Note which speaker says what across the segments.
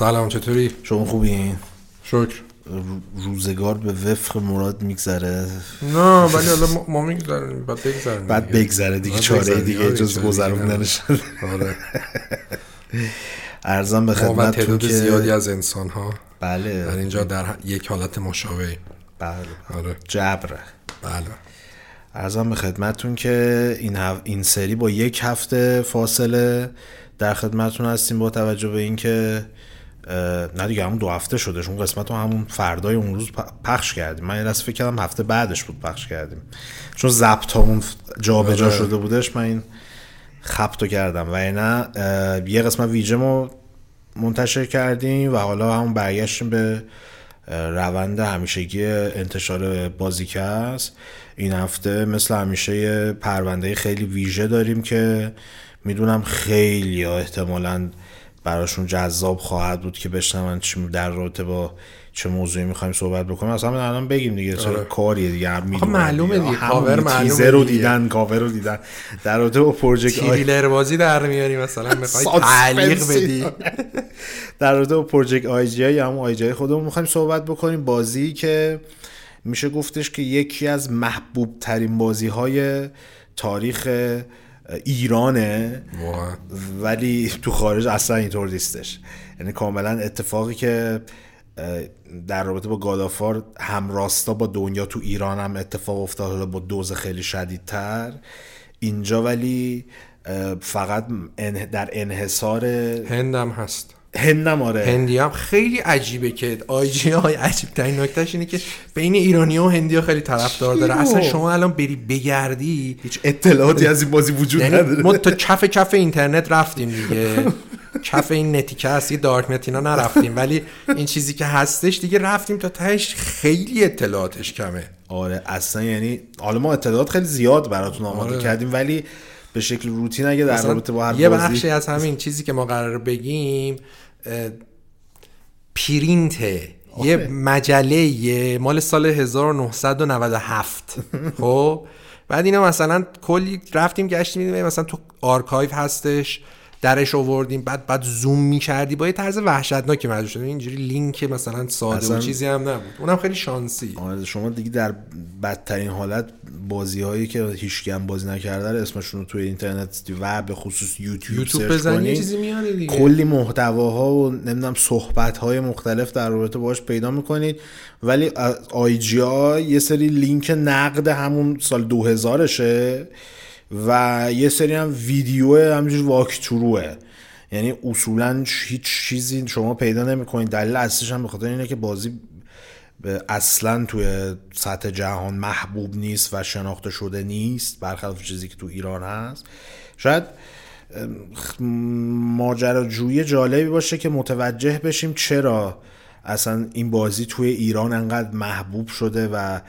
Speaker 1: سلام
Speaker 2: چطوری؟
Speaker 1: شما خوبین؟
Speaker 2: شکر
Speaker 1: روزگار به وفق مراد میگذره
Speaker 2: نه ولی حالا ما- می‌گذاریم بعد بگذاریم
Speaker 1: بعد. بگذره دیگه
Speaker 2: بعد
Speaker 1: چاره دیگه. جز گذروندنش
Speaker 2: دیگه. آره
Speaker 1: ارزم به
Speaker 2: ما و
Speaker 1: خدمتتون
Speaker 2: تعداد
Speaker 1: که
Speaker 2: زیادی از انسان ها
Speaker 1: بله
Speaker 2: در اینجا در یک حالت مشابه
Speaker 1: بله
Speaker 2: آره
Speaker 1: جبره
Speaker 2: بله
Speaker 1: ارزم به خدمتتون که این. این سری با یک هفته فاصله در خدمتتون هستیم با توجه به اینکه نه دیگه همون دو هفته شده اون قسمت رو همون فردای اون روز پخش کردیم. من یه لحظه فکر کردم هفته بعدش بود پخش کردیم. چون ضبط همون جابجا
Speaker 2: آره.
Speaker 1: شده بودش من این خبتو کردم. و نه یه قسمت ویژه ما منتشر کردیم و حالا هم برگشتیم به روند همیشگی انتشار بازیکست این هفته مثل همیشه یه پرونده خیلی ویژه داریم که می‌دونم خیلی احتمالا براشون جذاب خواهد بود که بشنون در رابطه با چه موضوعی می‌خوایم صحبت بکنیم اصلا الان بگیم دیگه چرا
Speaker 2: آره.
Speaker 1: کاریه دیگه هم
Speaker 2: معلومه دیگه. کاور معلومه
Speaker 1: رو. دیدن کاور رو دیدن در رابطه با Project I
Speaker 2: تریلر بازی در میاری مثلا می‌خوای. تعلیق بدی
Speaker 1: در رابطه با Project IGI یا همون IGI خودمون می‌خوایم صحبت بکنیم بازی که میشه گفتش که یکی از محبوب ترین بازی های تاریخ ایرانه. ولی تو خارج اصلا اینطور نیستش. یعنی کاملا اتفاقی که در رابطه با گادافار همراستا با دنیا تو ایران هم اتفاق افتاد حالا با دوز خیلی شدیدتر. اینجا ولی فقط در انحصار
Speaker 2: هندم هست.
Speaker 1: هندم آره.
Speaker 2: هندی هم خیلی عجیبه که آی جی های عجیب ترین نکتهش اینه که بین ایرانی و هندی ها خیلی طرفدار داره. اصلا؟ شما الان بری بگردی.
Speaker 1: هیچ اطلاعاتی از این بازی وجود
Speaker 2: یعنی
Speaker 1: نداره.
Speaker 2: ما تا کف کف اینترنت رفتیم دیگه. کف این نتی که هست یه دارک نت اینا نرفتیم. ولی این چیزی که هستش دیگه رفتیم تا تهش خیلی اطلاعاتش کمه.
Speaker 1: آره اصلا یعنی حالا ما اطلاعات خیلی زیاد براتون آماده
Speaker 2: آره.
Speaker 1: کردیم ولی به شکل روتین اگه در رابطه با هر
Speaker 2: یه
Speaker 1: بازی
Speaker 2: بخشی از همین چیزی که ما قرار بگیم پرینت یه مجله مال سال 1997 خب؟ بعد اینا مثلا کلی رفتیم گشتیم مثلا تو آرکایو هستش. درش آوردیم بعد بعد زوم می‌کردی با یه طرز وحشتناکی مجبور شدیم اینجوری لینک مثلا ساده
Speaker 1: اصلا-
Speaker 2: و چیزی هم نبود. اونم خیلی شانسی.
Speaker 1: آره شما دیگه در بدترین حالت بازی هایی که هیچ هم بازی نکرده رو اسمشون رو توی اینترنت و به خصوص یوتیوب,
Speaker 2: یوتیوب
Speaker 1: سرچ
Speaker 2: بزنی یه چیزی میاد دیگه.
Speaker 1: کلی محتواها و نمی‌دونم صحبت های مختلف در رابطه باش پیدا می‌کنید. ولی آی جی یه سری لینک نقد همون سال 2000شه و یه سری هم ویدیو همینجور واکتروه یعنی اصولا هیچ چیزی شما پیدا نمی‌کنید. دلیل اصلیش هم به خاطر اینه که بازی اصلا توی سطح جهان محبوب نیست و شناخته شده نیست برخلاف چیزی که تو ایران هست. شاید ماجراجویی جالبی باشه که متوجه بشیم چرا اصلا این بازی توی ایران انقدر محبوب شده و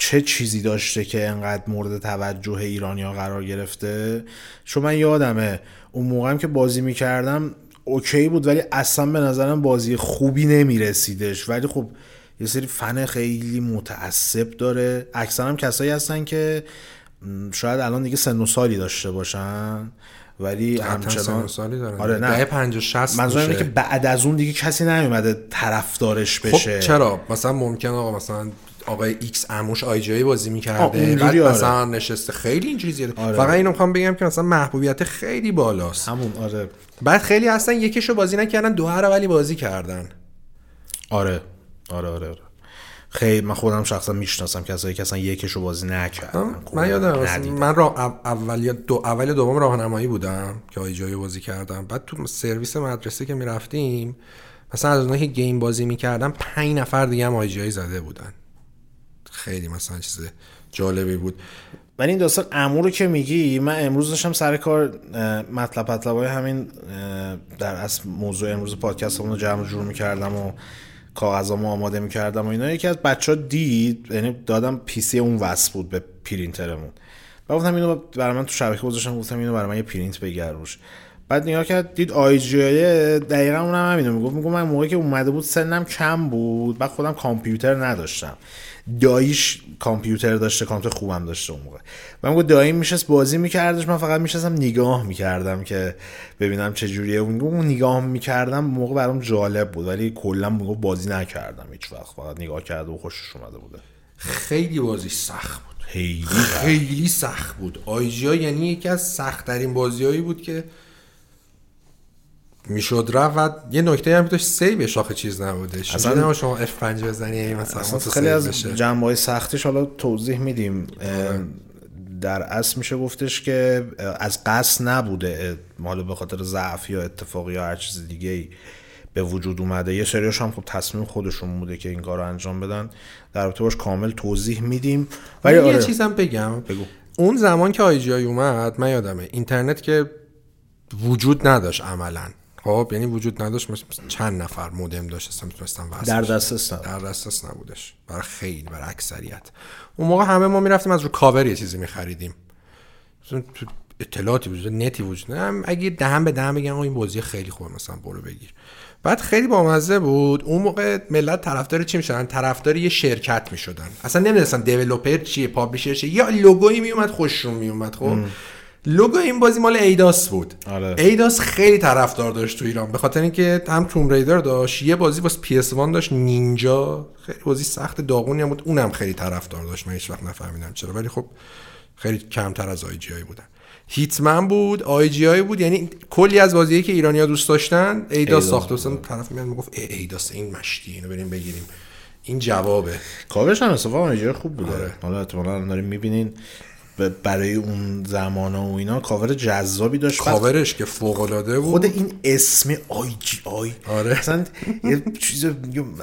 Speaker 1: چه چیزی داشته که انقدر مورد توجه ایرانیا قرار گرفته؟ چون من یادمه اون موقعم که بازی می‌کردم اوکی بود ولی اصلا به نظرم بازی خوبی نمیرسیدش. ولی خب یه سری فن خیلی متعصب داره. اکثر هم کسایی هستن که شاید الان دیگه سن و سالی داشته باشن ولی
Speaker 2: همچنان سالی دارن.
Speaker 1: آره نه.
Speaker 2: دهه 50 60
Speaker 1: منظورم اینه. که بعد از اون دیگه کسی نیومده طرفدارش بشه.
Speaker 2: خب چرا؟ مثلا ممکن آقا مثلا آقای ایکس عموش IGI بازی می‌کرده. بعد
Speaker 1: آره.
Speaker 2: مثلا نشسته. خیلی اینجوری زیاده.
Speaker 1: آره.
Speaker 2: فقط اینو می‌خوام بگم که مثلا محبوبیت خیلی بالاست.
Speaker 1: همون آره.
Speaker 2: بعد خیلی هستن یکیشو بازی نکردن دو رو ولی بازی کردن.
Speaker 1: آره. آره آره آره. خیلی من خودم شخصا می‌شناسم کسایی که اصلا یکشو بازی نکردن.
Speaker 2: من یادم. من را اول یا دو اول دوم راهنمایی بودم که IGI بازی کردم. بعد تو سرویس مدرسه که می‌رفتیم مثلا از اونایی که game بازی می‌کردم پنج نفر دیگه هم IGI زده بودن. خیلی مثلا چیز جالبی بود.
Speaker 1: ولی این داستان عمو رو که میگی من امروز داشتم سر کار مطلب مطلب همین در اصل موضوع امروز پادکست رو جمع جور می‌کردم و کاغذامو آماده می‌کردم و اینا. یکی از بچه ها دید یعنی دادم PC اون وصل بود به پرینترمون. و گفتم اینو برای من تو شبکه گذاشتم گفتم اینو برای من یه پرینت بگیر روش. بعد نگاه کرد دید آی جی دقیقا اونم همینو می‌گفت. می‌گفت من موقعی که اومده بود سنم کم بود بعد خودم کامپیوتر نداشتم. داییش کامپیوتر داشته کامپیوتر خوبم داشته اون موقع. من گفت دایی میشست بازی میکردش من فقط میشستم نگاه می‌کردم که ببینم چه جوریه. اون نگاه می‌کردم موقع برام جالب بود ولی کلا موقع بازی نکردم هیچ وقت. فقط نگاه کرده و خوشش اومده بوده.
Speaker 2: خیلی بازی سخت بود.
Speaker 1: خیلی
Speaker 2: خیلی سخت بود. آیجیا یعنی یکی از سخت ترین بازیهایی بود که می‌شد رفت و یه نکته هم داشت سیوش آخه چیز نبودش
Speaker 1: اصلا-
Speaker 2: شما F5 بزنی مثلا
Speaker 1: اصلا خیلی از. جنبه های سختش حالا توضیح میدیم. در اصل میشه گفتش که از قصد نبوده حالا به خاطر ضعف یا اتفاقی یا هر چیز دیگه ای به وجود اومده. یه سریاش هم خب تصمیم خودشون بوده که این کار رو انجام بدن. در رابطه باش کامل توضیح میدیم. ولی
Speaker 2: من یه
Speaker 1: آره.
Speaker 2: چیزم بگم.
Speaker 1: بگو.
Speaker 2: اون زمان که آی اومد من یادمه اینترنت که وجود نداشت عملا. خب یعنی وجود نداشت مثلا چند نفر مودم داشت اصلا می‌تونستم
Speaker 1: در. دسترس نبود.
Speaker 2: در دسترس نبودش. برای خیلی برای اکثریت. اون موقع همه ما می‌رفتیم از رو کاور یه چیزی میخریدیم. اطلاعاتی وجود نتی وجود نه اگه دهم به دهم بگن این بازی خیلی خوبه مثلا برو بگیر. بعد خیلی بامزه بود. اون موقع ملت طرفدار چی می‌شدن؟ طرفدار یه شرکت می‌شدن. اصلا نمی‌دونستن دیولپر چیه پابلیشر چیه. یا لوگویی میومد خوششون میومد خب. لوگو این بازی مال Eidos بود.
Speaker 1: آره.
Speaker 2: Eidos خیلی طرفدار داشت تو ایران. به خاطر اینکه هم Tomb Raider داشت یه بازی واسه PS داشت نینجا. خیلی بازی سخت داغونی هم بود. اونم خیلی طرفدار داشت. من هیچ وقت نفهمیدم چرا. ولی خب خیلی کمتر از IGI بودن. Hitman بود IGI بود. یعنی کلی از بازیایی که ایرانیا دوست داشتن Eidos
Speaker 1: Eidos
Speaker 2: ساخته مثلا طرف میاد می‌گفت ای Eidos این مشتی اینو بریم بگیریم. این جوابه.
Speaker 1: کاورش هم اتفاقا آره خوب بوده
Speaker 2: آره.
Speaker 1: حالا احتمالاً داریم می‌بینین. برای اون زمان و اینا کاور جذابی داشت.
Speaker 2: کاورش که فوق العاده بود.
Speaker 1: خود این اسم IGI.
Speaker 2: آره.
Speaker 1: مثلا یه چیز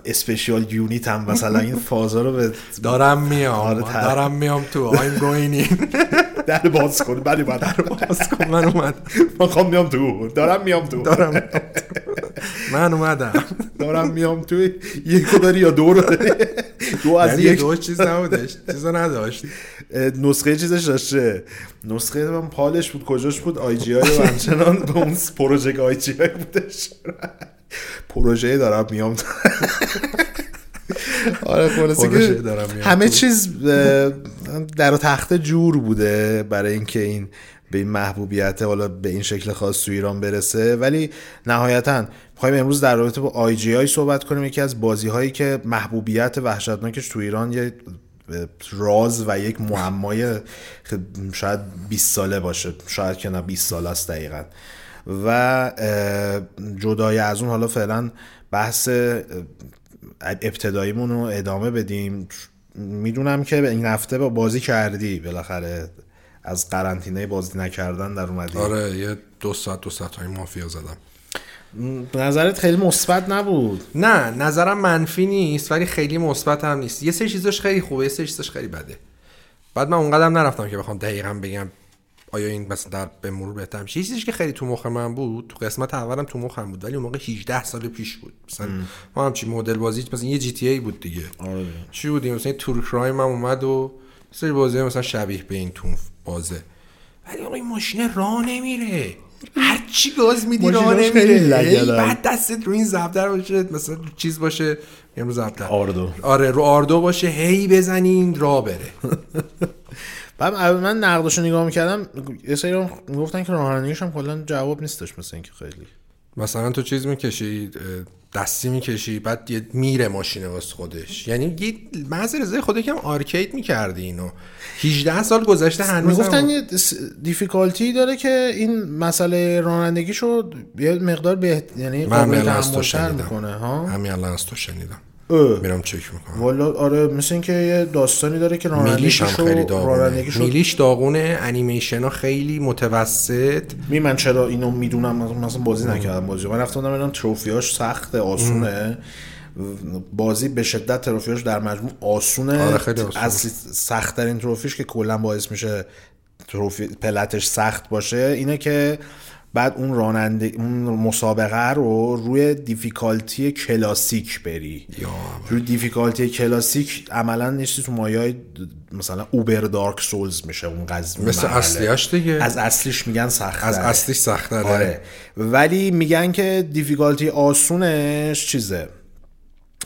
Speaker 1: special unit هم مثلا این فازا رو به
Speaker 2: دارم میام.
Speaker 1: آره،
Speaker 2: دارم میام تو. I'm going in.
Speaker 1: در باز کن بعد بعد در
Speaker 2: باز کن من اومد
Speaker 1: من خوام میام تو. دارم میام تو.
Speaker 2: دارم. من اومدم.
Speaker 1: دارم میام تو. یکو داری یا دو رو داری؟ دو از
Speaker 2: یعنی
Speaker 1: یک.
Speaker 2: دو چیز نبودش. چیزا نداشت.
Speaker 1: نسخه چیزش داشته. نسخه من پالش بود کجاش بود؟ آی جی آی و همچنان به اون پروژه آی جی آی بودش. پروژه دارم میام تو. آره خلاصه که همه. چیز در و تخته جور بوده برای اینکه این به این محبوبیت حالا به این شکل خاص تو ایران برسه. ولی نهایتا می‌خوایم امروز در رابطه با آی جی آی صحبت کنیم. یکی از بازی هایی که محبوبیت وحشتناکش تو ایران یه راز و یک معمای شاید 20 ساله باشه. شاید که نه 20 ساله است دقیقا. و جدای از اون حالا فعلا بحث ابتداییمون رو ادامه بدیم. می‌دونم که این هفته با بازی کردی بالاخره از قرنطینه بازی نکردن در اومدی.
Speaker 2: آره یه دو ساعت دو ساعت های مافیا زدم.
Speaker 1: نظرت خیلی مثبت نبود؟
Speaker 2: نه نظرم منفی نیست ولی خیلی مثبت هم نیست. یه سری چیزاش خیلی خوبه یه سری چیزاش خیلی بده. بعد من اونقدرم نرفتم که بخوام دقیقا بگم آیا این مثلا در به مرور بهتر میشه؟ چیزی که خیلی تو مخ من بود تو قسمت اولم تو مخم بود ولی اون موقع 18 سال پیش بود. مثلا ما همچین مدل بازی مثلا یه جی تی ای بود دیگه.
Speaker 1: آره.
Speaker 2: چی بودیم مثلا تور کرایم هم اومد و سری بازی مثلا شبیه به این تون بازه. ولی آقا این ماشین راه نمیره. هر چی گاز میدی راه نمیره. بعد دستت رو این زبدر باشه مثلا چیز باشه. رو زبدر.
Speaker 1: آردو.
Speaker 2: آره رو آردو باشه هی بزنین راه بره.
Speaker 1: بعد من نقدشو نگاه می‌کردم یه سری می‌گفتن که رانندگیش هم کلا جواب نیستش مثل اینکه خیلی.
Speaker 2: مثلا تو چیز می‌کشی دستی می‌کشی بعد یه میره ماشین واسه خودش. یعنی یه محض رضای خود یکم آرکید می‌کردی اینو. 18 سال گذشته هنوز
Speaker 1: می‌گفتن
Speaker 2: هم-
Speaker 1: یه دیفیکالتی داره که این مسئله رانندگیشو یه مقدار به یعنی قابل تحمل‌تر می‌کنه ها؟
Speaker 2: همین الان از تو شنیدم. میرم چک می‌کنم.
Speaker 1: والا آره مثل اینکه یه داستانی داره که
Speaker 2: میلیش هم خیلی داغونه. میلیش داغونه انیمیشن ها خیلی متوسط.
Speaker 1: می من چرا اینو می‌دونم؟ مثلا بازی نکردم بازی من رفتم ببینم تروفیاش سخته آسونه. بازی به شدت trophy یاش در مجموع آسونه.
Speaker 2: آره، خیلی آسونه.
Speaker 1: از سختترین trophy یش که کلا باعث میشه trophy plat ش سخت باشه اینه که بعد اون راننده اون مسابقه رو روی difficulty classic بری روی difficulty classic عملا نیستی تو مایه مثلا uber Dark Souls میشه اون قضیه
Speaker 2: مثل. اصلیاش دیگه.
Speaker 1: از اصلیش میگن سخت
Speaker 2: از اصلیش سخت‌تره.
Speaker 1: آره ولی میگن که دیفیکالتی آسونش چیزه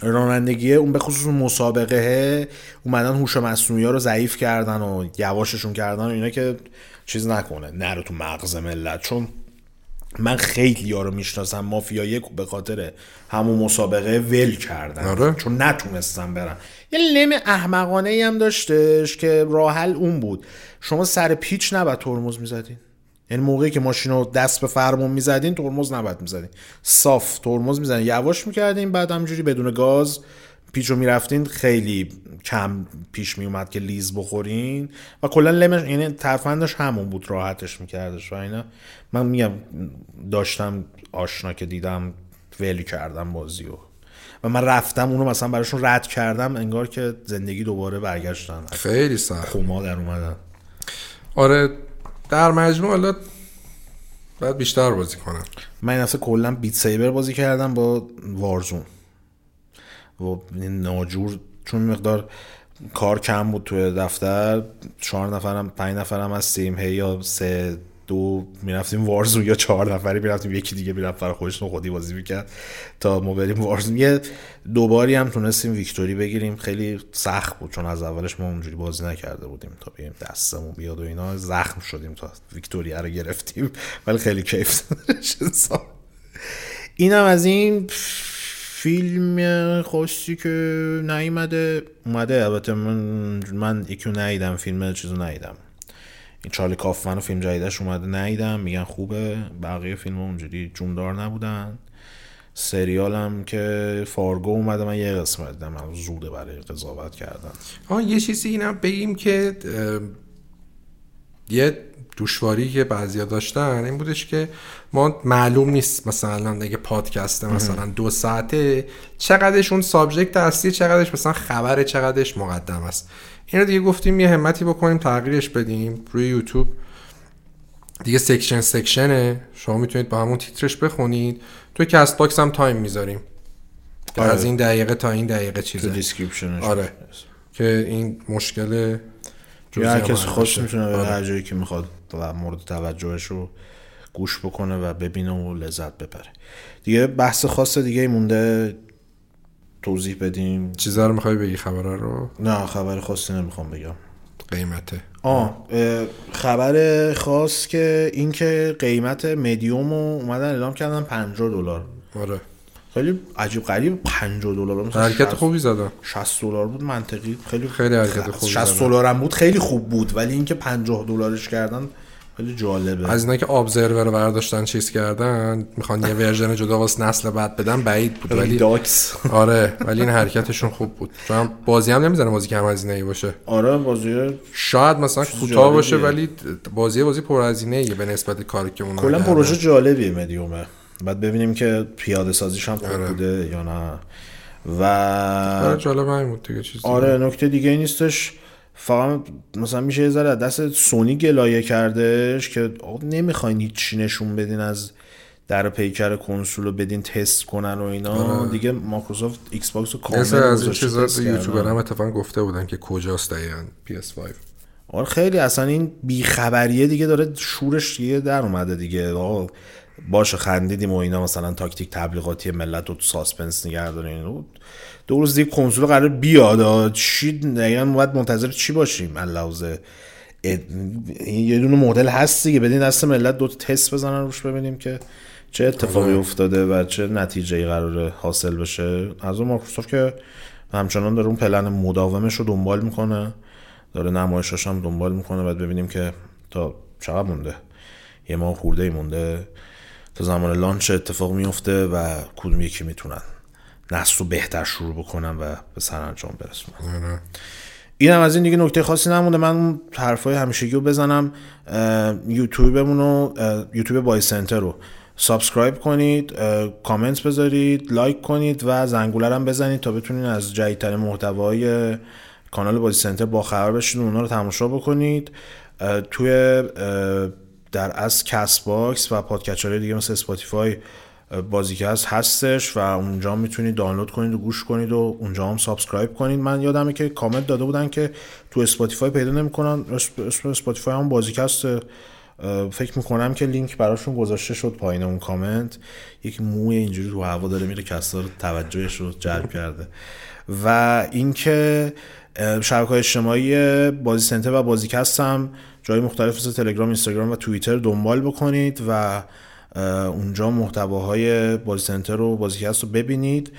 Speaker 1: رانندگی اون به خصوص مسابقه اومدن هوش مصنوعی ها رو ضعیف کردن و یواششون کردن و اینا که چیز نکنه نره تو مغز ملت چون من خیلی ها رو می‌شناسم مافیا یک به خاطر همون مسابقه ول کردن.
Speaker 2: آره.
Speaker 1: چون نتونستم برن یه لم احمقانه ای هم داشتش که راحل اون بود. شما سر پیچ نباید ترمز می‌زدین. یعنی موقعی که ماشین رو دست به فرمون می‌زدین ترمز نباید می‌زدین. صاف ترمز می‌زدین. یواش می‌کردین بعد همجوری بدون گاز پیچ رو می‌رفتین خیلی کم پیش میومد که لیز بخورین و کلا لمش یعنی ترفندش همون بود راحتش میکردش و اینا. من میگم داشتم آشنا که دیدم ولی کردم بازی و و من رفتم اونو مثلا براشون رد کردم انگار که زندگی دوباره برگشتن.
Speaker 2: خیلی سخت.
Speaker 1: خوما در اومدن.
Speaker 2: آره در مجموع حالا باید بیشتر بازی کنم.
Speaker 1: من این کلا بیت سیبر بازی کردم با وارزون. و ناجور چون مقدار کار کم بود توی دفتر چهار نفرم پنج نفرم هستیم هی یا سه دو می‌رفتیم وارزون یا چهار نفری می‌رفتیم یکی دیگه می‌رفت برای خودش خودی بازی می‌کرد تا ما بریم وارزون. یه دوباری هم تونستیم ویکتوری بگیریم خیلی سخت بود چون از اولش ما اونجوری بازی نکرده بودیم تا بیم دستمون بیاد و اینا زخم شدیم تا ویکتوریا رو گرفتیم ولی خیلی کیف اینم از این فیلم خوشی که نیومده؟ اومده. البته من من یکیو نیدم فیلم چیزو نیدم این چارلی کافمن و فیلم جدیدش اومده نیدم میگن خوبه. بقیه فیلم اونجوری جوندار نبودن. سریال هم که فارگو اومده من یه قسمت دیدم. زوده برای قضاوت کردن.
Speaker 2: آه یه چیزی اینم بگیم که یه دشواری که بعضیا داشتن این بودش که ما معلوم نیست مثلا اگه پادکسته مثلا دو ساعته چقدرش اون subject اصلی چقدرش مثلا خبر چقدرش مقدمه است. اینو دیگه گفتیم یه همتی بکنیم تغییرش بدیم روی یوتیوب. دیگه section section ه شما می‌تونید با همون تیترش بخونید. توی کست باکس هم time می‌ذاریم.
Speaker 1: آره.
Speaker 2: از این دقیقه تا این دقیقه
Speaker 1: تو
Speaker 2: چیزه.
Speaker 1: description ش.
Speaker 2: آره. که این مشکل
Speaker 1: یا هر کسی خوش. می‌تونه به
Speaker 2: آره.
Speaker 1: هر جایی که می‌خواد و مورد توجهش رو گوش بکنه و ببینه و لذت ببره. دیگه بحث خاص دیگه مونده. توضیح بدیم.
Speaker 2: چیزا رو می‌خوای بگی خبره رو؟
Speaker 1: نه خبر خاصی نمی‌خوام بگم.
Speaker 2: قیمته.
Speaker 1: آه خبر خاص که این که قیمت مدیوم رو اومدن اعلام کردن 50 دلار.
Speaker 2: آره.
Speaker 1: خیلی عجیب غریب 50 دلار مثلا
Speaker 2: حرکت
Speaker 1: 60
Speaker 2: خوبی زدن
Speaker 1: 60 دلار بود منطقی. خیلی
Speaker 2: خیلی حرکت خوبی
Speaker 1: 60
Speaker 2: زدن.
Speaker 1: دلار هم بود خیلی خوب بود ولی اینکه 50 دلارش کردن خیلی جالبه.
Speaker 2: از اینا که ابزرور رو برداشتن چیز کردن می‌خوان یه ورژن جدا واسه نسل بعد بدن بعید بود. ولی
Speaker 1: داکس
Speaker 2: آره ولی این حرکتشون خوب بود. چون بازی هم نمی‌زنه بازی کم هزینه ای باشه.
Speaker 1: آره بازی
Speaker 2: شاید مثلا کوتاه. باشه ولی بازی بازی پر هزینه به نسبت کاری که اونا
Speaker 1: کلا. پروژه جالبیه مدیومه بعد ببینیم که پیاده سازیش هم خوب
Speaker 2: آره.
Speaker 1: بوده یا نه و
Speaker 2: آره جالب بود دیگه چیز دیگه.
Speaker 1: آره نکته دیگه ای نیستش فقط مثلا میشه یه ذره از دست سونی گلایه کردش که نمی‌خواین هیچی نشون بدین از در پیکر کنسول رو بدین تست کنن و اینا دیگه مایکروسافت ایکس باکس رو کامل
Speaker 2: از این چیزا یوتیوبر. هم اتفاقا گفته بودن که کجاست دقیقا PS5
Speaker 1: آره خیلی اصلا این بیخبریه دیگه داره شورش دیگه در اومده دیگه آقا باشه خندیدیم و اینا مثلا تاکتیک تبلیغاتی ملت رو تو suspense نگه دارین دو روز دیگه کنسول قرار بیاد. چی؟ دقیقا باید منتظر چی باشیم؟ اللحظه یه دونه مدل هست دیگه. بدین دست ملت دو تست بزنن روش ببینیم که چه اتفاقی
Speaker 2: آره.
Speaker 1: افتاده و چه نتیجه ای قراره حاصل بشه. از اون مایکروسافت که همچنان داره اون پلن مداومش رو دنبال می‌کنه. داره نمایشاش هم دنبال می‌کنه. بعد ببینیم که تا چقدر مونده. یه ماه خورده ای مونده. تا زمان launch اتفاق میفته و کدوم یکی می‌تونن نسل رو بهتر شروع بکنن و به سرانجام برسونن. این هم از این دیگه نکته خاصی نمونده. من اون حرفای همیشگی رو بزنم. یوتیوبمون رو یوتیوب بازی سنتر رو subscribe کنید کامنت بذارید لایک کنید و زنگوله هم بزنید تا بتونید از جدیدترین محتوای کانال بازی سنتر با خبر بشید و اونا رو تماشا بکنید. توی در از کست باکس و podcatcher های دیگه مثل اسپاتیفای بازیکست هستش و اونجا می‌تونید دانلود کنید و گوش کنید و اونجا هم subscribe کنید. من یادمه که کامنت داده بودن که تو اسپاتیفای پیدا نمی‌کنن. اسم اسپاتیفای هم بازیکست فکر می‌کنم که لینک براشون گذاشته شد پایین اون کامنت. یک موی اینجوری رو هوا داره میره کسا توجهش رو جلب کرده. و اینکه شبکه های اجتماعی بازی سنتر و بازیکست هم جای مختلف مثل تلگرام اینستاگرام و توییتر دنبال بکنید و اونجا محتواهای بازی سنتر و بازیکست رو ببینید.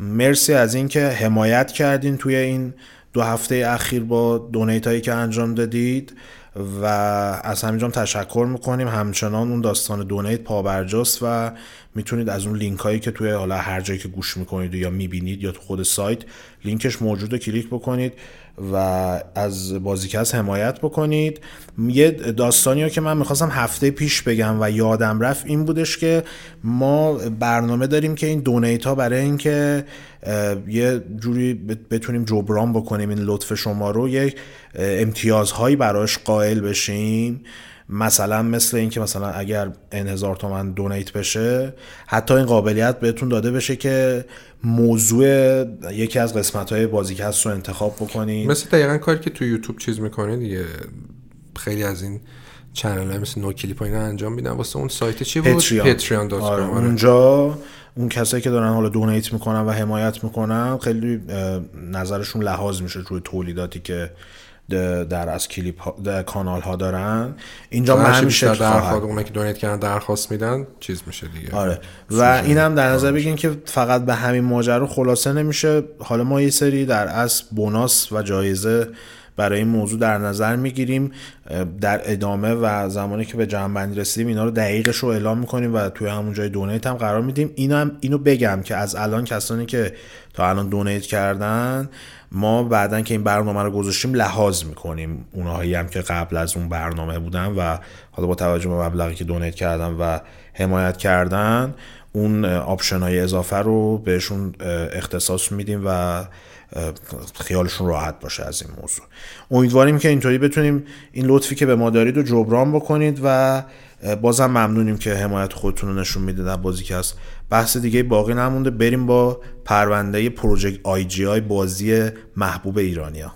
Speaker 1: مرسی از اینکه حمایت کردین توی این دو هفته اخیر با دونیت هایی که انجام دادید و از همینجا تشکر می‌کنیم. همچنان اون داستان دونیت پابرجاست و می‌تونید از اون لینک هایی که توی حالا هر جایی که گوش می‌کنید یا می‌بینید یا تو خود سایت لینکش موجود کلیک بکنید. و از بازیکس حمایت بکنید. یه داستانی رو که من می‌خواستم هفته پیش بگم و یادم رفت این بودش که ما برنامه داریم که این دونیت ها برای اینکه یه جوری بتونیم جبران بکنیم این لطف شما رو یک امتیازهایی براش قائل بشیم مثلا مثل اینکه مثلا اگر این هزار تومن دونیت بشه حتی این قابلیت بهتون داده بشه که موضوع یکی از قسمت های بازیکست رو انتخاب بکنید.
Speaker 2: مثل دقیقا کاری که تو یوتیوب چیز می‌کنه دیگه. خیلی از این چنل مثل نو کلیپ اینا انجام میدن. واسه اون سایت چی بود؟
Speaker 1: پتریان آره،, آره. اونجا اون کسایی که دارن حالا دونیت می‌کنن و حمایت می‌کنن خیلی نظرشون لحاظ میشه روی تولیداتی که در از کلیپ ها کانال ها دارن. اینجا من همیشه
Speaker 2: درخواست اون که دونیت کردن درخواست میدن چیز میشه دیگه.
Speaker 1: آره. و اینم در نظر بگین که فقط به همین ماجرا خلاصه نمیشه. حالا ما یه سری در از بوناس و جایزه برای این موضوع در نظر می‌گیریم. در ادامه و زمانی که به جمع رسیدیم اینا رو دقیقش رو اعلام می‌کنیم و توی همون جای دونیت هم قرار میدیم. اینو هم اینو بگم که از الان کسانی که تا الان دونیت کردن ما بعدا که این برنامه رو گذاشتیم لحاظ می‌کنیم. اونهایی هم که قبل از اون برنامه بودن و حالا با توجه به مبلغی که دونیت کردن و حمایت کردن اون آپشن های اضافه رو بهشون اختصاص میدیم و خیالشون راحت باشه از این موضوع. امیدواریم که اینطوری بتونیم این لطفی که به ما دارید رو جبران بکنید و بازم ممنونیم که حمایت خودتون رو نشون می‌دید در بازی که هست بحث دیگه باقی نمونده. بریم با پرونده پروژکت آی جی آی بازی محبوب ایرانیا.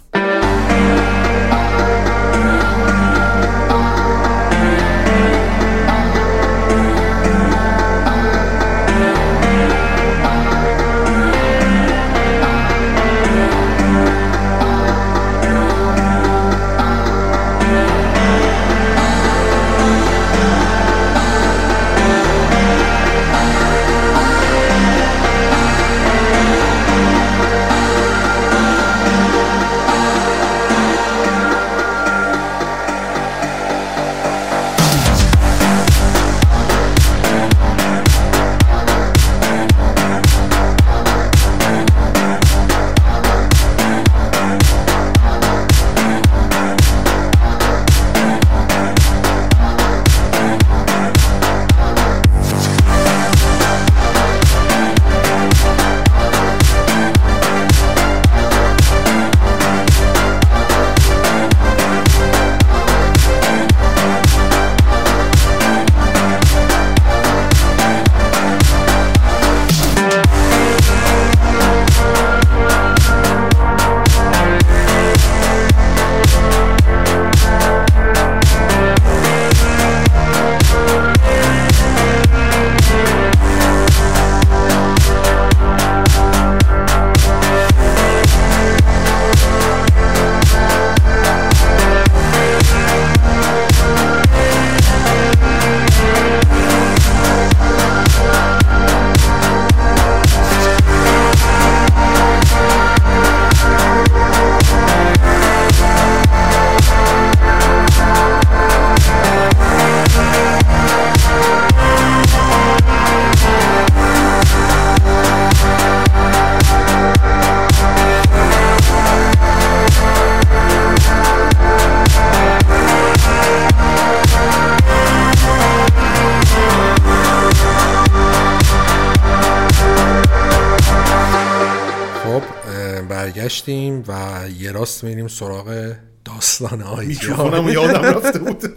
Speaker 2: و یه راست میریم سراغ داستان آیجی
Speaker 1: میکروفونم یادم رفته بود.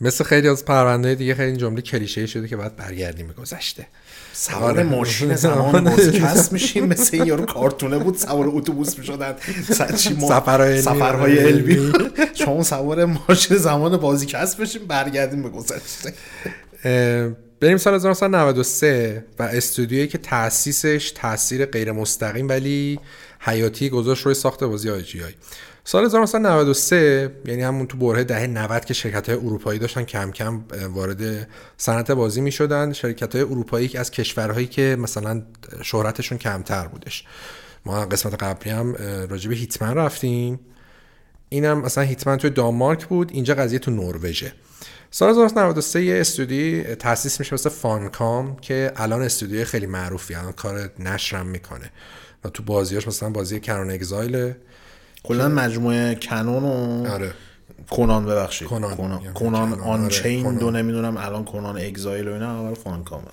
Speaker 2: مثل خیلی از پرونده دیگه خیلی جمله کلیشه شده که باید برگردیم به گذشته.
Speaker 1: سوار
Speaker 2: آره.
Speaker 1: ماشین زمان بازیکست میشیم. مثل این یارو کارتونه بود سوار اتوبوس می‌شدن.
Speaker 2: سفرهای.
Speaker 1: سفرهای علمی. شما سوار ماشین زمان بازیکست بشیم برگردیم به گذشته.
Speaker 2: بریم سال 1993 و استودیویی که تأسیسش تاثیر غیر مستقیم ولی حیاتی گذاشت روی ساخت بازی آی جی آی. سال 1993 یعنی همون تو بره دهه 90 که شرکت های اروپایی داشتن کم کم وارد صنعت بازی می شدن شرکت های اروپایی از کشورهایی که مثلا شهرتشون کمتر بودش. ما قسمت قبلی هم به هیتمن رفتیم. اینم مثلا هیتمن توی دانمارک بود اینجا قضیه تو نروژه. سال 1993 یه استودیوی تاسیس میشه مثل فانکام که الان استودیوی خیلی معروفی الان کار نشرم می‌کنه. و تو بازیاش مثلا بازی کرون اگزایل.
Speaker 1: کلا مجموعه کنون و
Speaker 2: آره.
Speaker 1: کنان ببخشید.
Speaker 2: کنان.
Speaker 1: کنان,
Speaker 2: میگم.
Speaker 1: کنان
Speaker 2: کنان،
Speaker 1: آن
Speaker 2: آره،.
Speaker 1: دو نمی‌دونم الان کنان اگزایل و اینا اول فانکامه.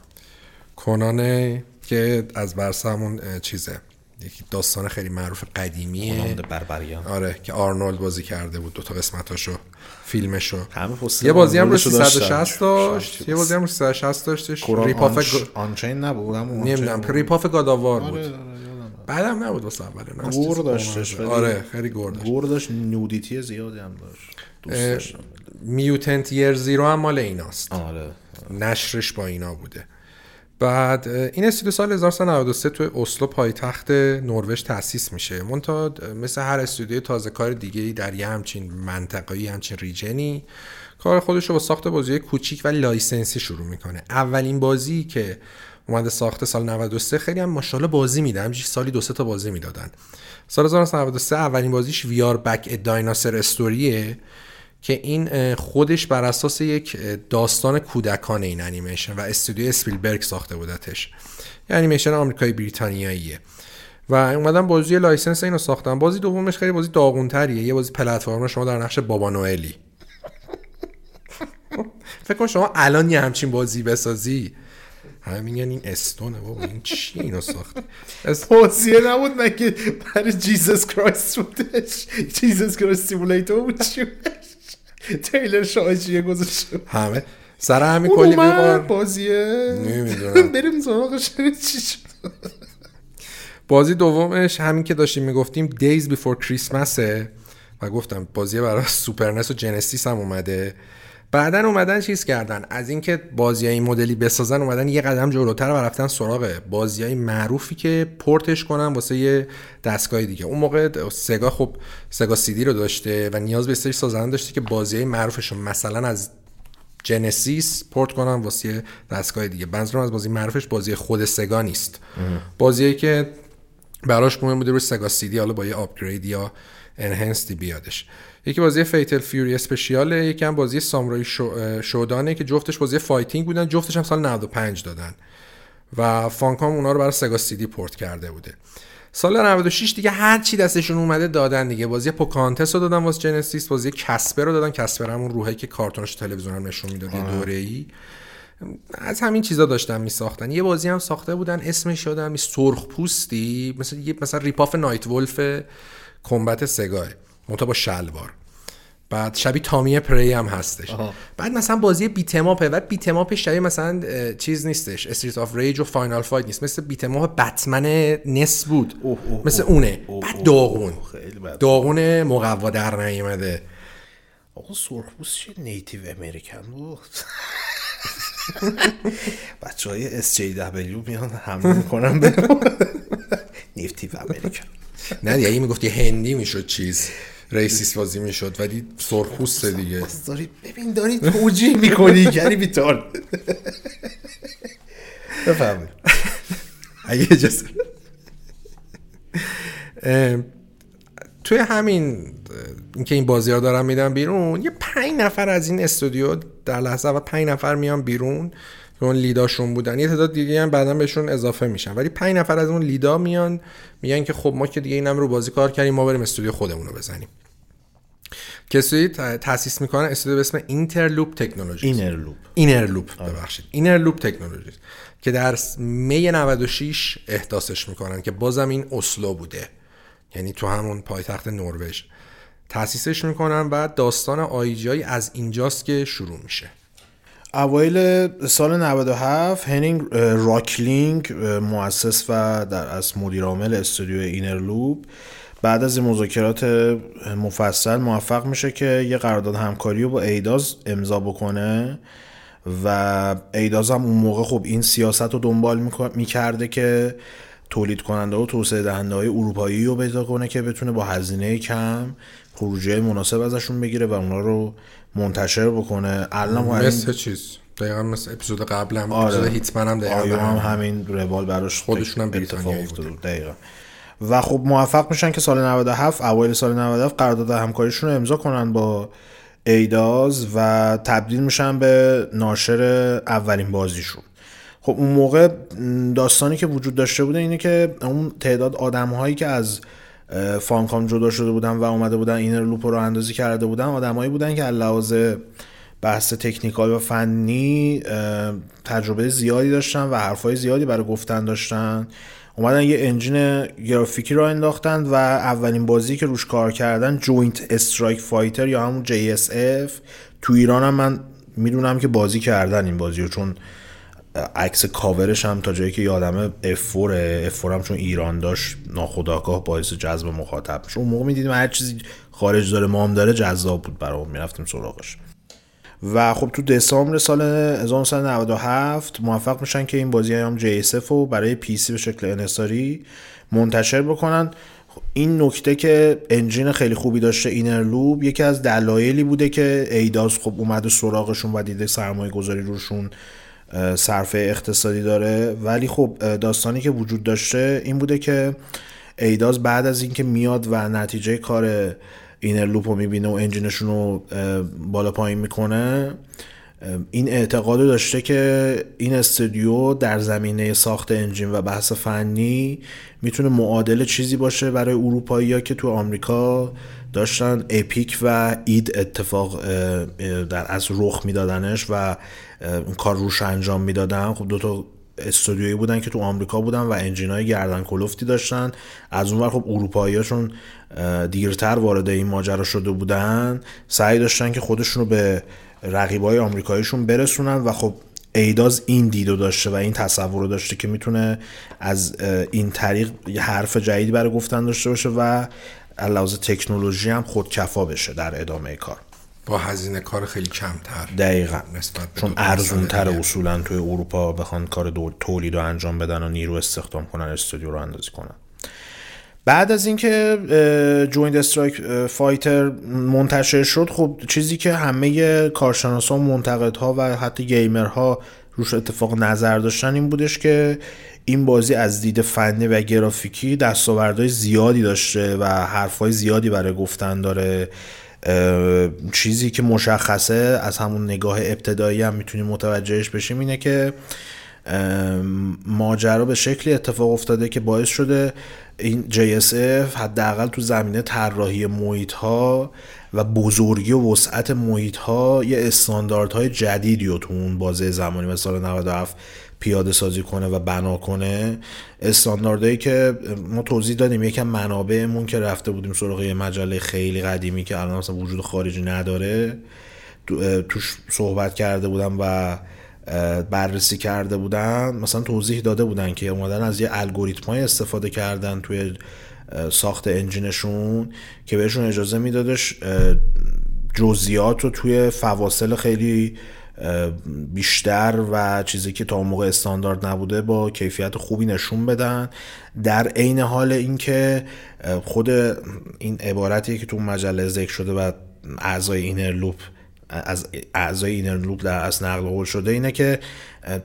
Speaker 2: کنانه که از برسه همون چیزه. داستان خیلی معروف قدیمیه.
Speaker 1: بربریان
Speaker 2: آره که آرنولد بازی کرده بود دوتا قسمتاشو فیلمشو. یه بازی هم رو
Speaker 1: آرنولدشو
Speaker 2: 360 داشت. یه بازی هم رو 360 داشتش.
Speaker 1: کنان
Speaker 2: rip-off
Speaker 1: آنچین نبود
Speaker 2: نمی‌دونم.
Speaker 1: rip-off
Speaker 2: God of War بود
Speaker 1: آره، آره،.
Speaker 2: بعدم نبود واسه اول نه از gore
Speaker 1: داشتش،
Speaker 2: آره خیلی gore داشت.
Speaker 1: gore داشت nudity زیادی هم داشت.
Speaker 2: Mutant Year Zero هم مال ایناست.
Speaker 1: آره.
Speaker 2: نشرش با اینا بوده. بعد این استودیو سال 1993 توی اسلو پایتخت نروژ تأسیس میشه. منتها مثل هر استودیو تازه کار دیگه در یه همچین منطقه‌ای همچین region ی کار خودش رو با ساخت بازی کوچیک و license ی شروع می‌کنه. اولین بازی که اومده ساخته سال 93 خیلی هم ماشاءالله بازی میده. همینجوری سالی دو سه تا بازی می‌دادن. سال 1993 اولین بازیش We're Back Dinosaur Story ه که این خودش بر اساس یک داستان کودکان این انیمیشن و استودیو اسپیلبرگ ساخته بودتش. یه انیمیشن آمریکایی بریتانیاییه. و اومدن بازی license اینو ساختن. بازی دومش خیلی بازی داغونتریه. یه بازی پلتفرم شما در نقش بابا نوئلی. فکر کن شما الان یه همچین بازی بسازی. همه میگن این stone ه بابا. این چی اینو ساختی اس-
Speaker 1: بازیه نبود مگه برای Jesus Christ بودش؟ Jesus Christ simulator بود چی بودش تیلر شاجیه گذاشته
Speaker 2: همه. سر همین کلی میبار
Speaker 1: بازیه.
Speaker 2: نمی‌دونم.
Speaker 1: بریم سراغش. چی شد؟
Speaker 2: بازی دومش همین که داشتیم می‌گفتیم Daze Before Christmas ه. و گفتم بازی برای Super NES و جنسیس هم اومده. بعدا اومدن چیز کردن؟ از اینکه بازی این مدلی بسازن اومدن یه قدم جلوتر و رفتن سراغ بازی های معروفی که پورتش کنن واسه یه دستگاه دیگه. اون موقع سگا خب سگا سیدی رو داشته و نیاز به سری سازنده داشته که بازی های معروفشون مثلا از جنسیس پورت کنم واسه یه دستگاه دیگه. منظورم از بازی معروفش بازی خود سگا نیست. بازیایی که براش مهم بوده روی سگا سیدی حالا با یه upgrade یا enhanced ی بیادش. یکی بازی Fatal Fury Special ه یکی هم بازی Samurai Sho... Shodown ه که جفتش بازی fighting بودن جفتش هم سال 95 دادن. و فانکام اونا رو برای سگا CD port کرده بوده. سال 96 دیگه هر چی دستشون اومده دادن دیگه. بازی Pocahontas رو دادن واسه جنسیس بازی کسپر رو دادن. کسپر همون روحی که کارتونش تلویزیون هم نشون می‌داد دوره ای از همین چیزا داشتن میساختن. یه بازی هم ساخته بودن اسمش یادم سرخ پوستی مثل یه مثلا rip-off Nightwolf Kombat سگا منتها با شلوار. بعد شبیه Tommy Prey هم هستش.
Speaker 1: آها.
Speaker 2: بعد مثلا بازی beat 'em up ه بعد beat 'em up ش شبیه مثلا چیز نیستش. Street of Rage و Final Fight نیست. مثل beat 'em up Batman NES بود.
Speaker 1: اوه، اوه،
Speaker 2: مثل اونه.
Speaker 1: اوه،
Speaker 2: بعد داغون. داغون مقوا در نیومده
Speaker 1: آقا سرخپوست چه نیتیو امریکن بود؟ بچه های SJW میان حمله می‌کنن به نیتیو امریکن.
Speaker 2: نه دیگه اگه می‌گفتی هندی می‌شد چیز. ریسیس بازی می‌شد ولی سرخپوسته دیگه.
Speaker 1: داری ببین داری توجیه می‌کنی یعنی بیتار. بفهمید
Speaker 2: اگه اجازه. توی همین اینکه این بازی ها دارن میدن بیرون یه پنج نفر از این استودیو در لحظه اول پنج نفر میان بیرون. که اون lead اشون بودن. یه تعداد دیگه هم بعدا بهشون اضافه میشن. ولی پنج نفر از اون lead ا میان میگن که خب ما که دیگه اینم رو بازی کار کردیم ما بریم استودیو خودمون رو بزنیم. ت- تاسیس می‌کنن استودیو به اسم
Speaker 1: Interloop Technology
Speaker 2: Innerloop Innerloop ببخشید. Innerloop Technology که در می 96 احداثش می‌کنن که بازم این اسلو بوده. یعنی تو همون پایتخت نروژ. تاسیسش می‌کنن و داستان IGI از اینجاست که شروع میشه.
Speaker 1: اوایل سال 97 هنینگ راکلینگ مؤسس و در از مدیر عامل استودیو Innerloop بعد از این مذاکرات مفصل موفق میشه که یه قرارداد همکاری رو با Eidos امضا بکنه و Eidos هم اون موقع خب این سیاست رو دنبال می‌کرده که تولید کننده و توسعه دهنده های اروپایی رو پیدا کنه که بتونه با هزینه کم خروجی مناسب ازشون بگیره و اونا رو منتشر بکنه.
Speaker 2: الان مثل چیز؟ دقیقا مثل اپیزود قبل هم آره. اپیزود هیتمن هم
Speaker 1: دقیقا هم همین روال براش
Speaker 2: خودشون هم
Speaker 1: دقیقا. و خب موفق میشن که سال 97 اوایل سال 97 قرارداد همکاریشون رو امضا کنن با ایداز و تبدیل میشن به ناشر اولین بازیشون. خب اون موقع داستانی که وجود داشته بوده اینه که اون تعداد آدم هایی که از Funcom جدا شده بودن و اومده بودن Innerloop راه اندازی کرده بودن. آدمایی بودن که لحاظ بحث technical و فنی تجربه زیادی داشتن و حرفای زیادی برای گفتن داشتن. اومدن یه engine گرافیکی راه انداختن و اولین بازی که روش کار کردن Joint Strike Fighter یا همون JSF تو ایران هم من می‌دونم که بازی کردن این بازی رو چون عکس کاورش هم تا جایی که یادمه F4 F4 هم چون ایران داشت ناخداگاه باعث جذب مخاطب میشه اون موقع می‌دیدیم هر چیزی خارج داره مام داره جذاب بود برام می‌رفتیم سراغش. و خب تو دسامبر سال 1997 موفق میشن که این بازی هم JSF رو برای سی به شکل انحصاری منتشر بکنن. این نکته که انجین خیلی خوبی داشته اینر لوب یکی از دلایلی بوده که ایداز خب اومده سراغشون و دیده سرمایه گذاری روشون. صرفه اقتصادی داره. ولی خب داستانی که وجود داشته این بوده که ایداز بعد از اینکه میاد و نتیجه کار اینر لوپ رو می‌بینه و انجینشون رو بالا پایین می‌کنه این اعتقاد داشته که این استودیو در زمینه ساخت انجین و بحث فنی می‌تونه معادل چیزی باشه برای اروپایی که تو آمریکا داشتن. اپیک و اید اتفاق در از رخ میدادنش و اون کار روش انجام می‌دادن. خب دو تا استودیویی بودن که تو آمریکا بودن و انجین های گردن کلفتی داشتن. از اون خب اروپایی چون دیرتر وارد این ماجرا شده بودن. سعی داشتن که خودشون رو به رقیبای آمریکاییشون برسونن و خب ایداز این دیدو داشته و این تصور رو داشته که می‌تونه از این طریق حرف جدیدی برای گفتن داشته باشه و لحاظ تکنولوژی هم خودکفا بشه در ادامه کار.
Speaker 2: با هزینه کار خیلی کمتر
Speaker 1: دقیقا. چون ارزونتر اصولا توی اروپا بخوان کار تولید رو انجام بدن و نیرو استخدام کنن استودیو راه اندازی کنن. بعد از اینکه Joint Strike Fighter منتشر شد خب چیزی که همه کارشناسان منتقدها و حتی گیمرها روش اتفاق نظر داشتن این بودش که این بازی از دید فنی و گرافیکی دستاوردهای زیادی داشته و حرفهای زیادی برای گفتن داره. چیزی که مشخصه از همون نگاه ابتدایی هم می‌تونیم متوجهش بشیم اینه که ماجرا به شکلی اتفاق افتاده که باعث شده این JSF حداقل تو زمینه طراحی محیط ها و بزرگی و وسعت محیط ها یه استانداردهای جدیدی رو تو اون بازه زمانی مثل سال 97 پیاده سازی کنه و بنا کنه استانداردهایی که ما توضیح دادیم. یکم منابعمون که رفته بودیم سراغ یه مجله خیلی قدیمی که الان اصلا وجود خارجی نداره. توش صحبت کرده بودم و بررسی کرده بودن. مثلا توضیح داده بودن که اومدن از یه الگوریتم های استفاده کردن توی ساخت انجینشون که بهشون اجازه میدادش جزئیات رو توی فواصل خیلی بیشتر و چیزی که تا اون موقع استاندارد نبوده با کیفیت خوبی نشون بدن. در عین حال اینکه خود این عبارتی که تو مجله ذکر شده و اعضای Innerloop از اعضای Innerloop در از نقل قول شده اینه که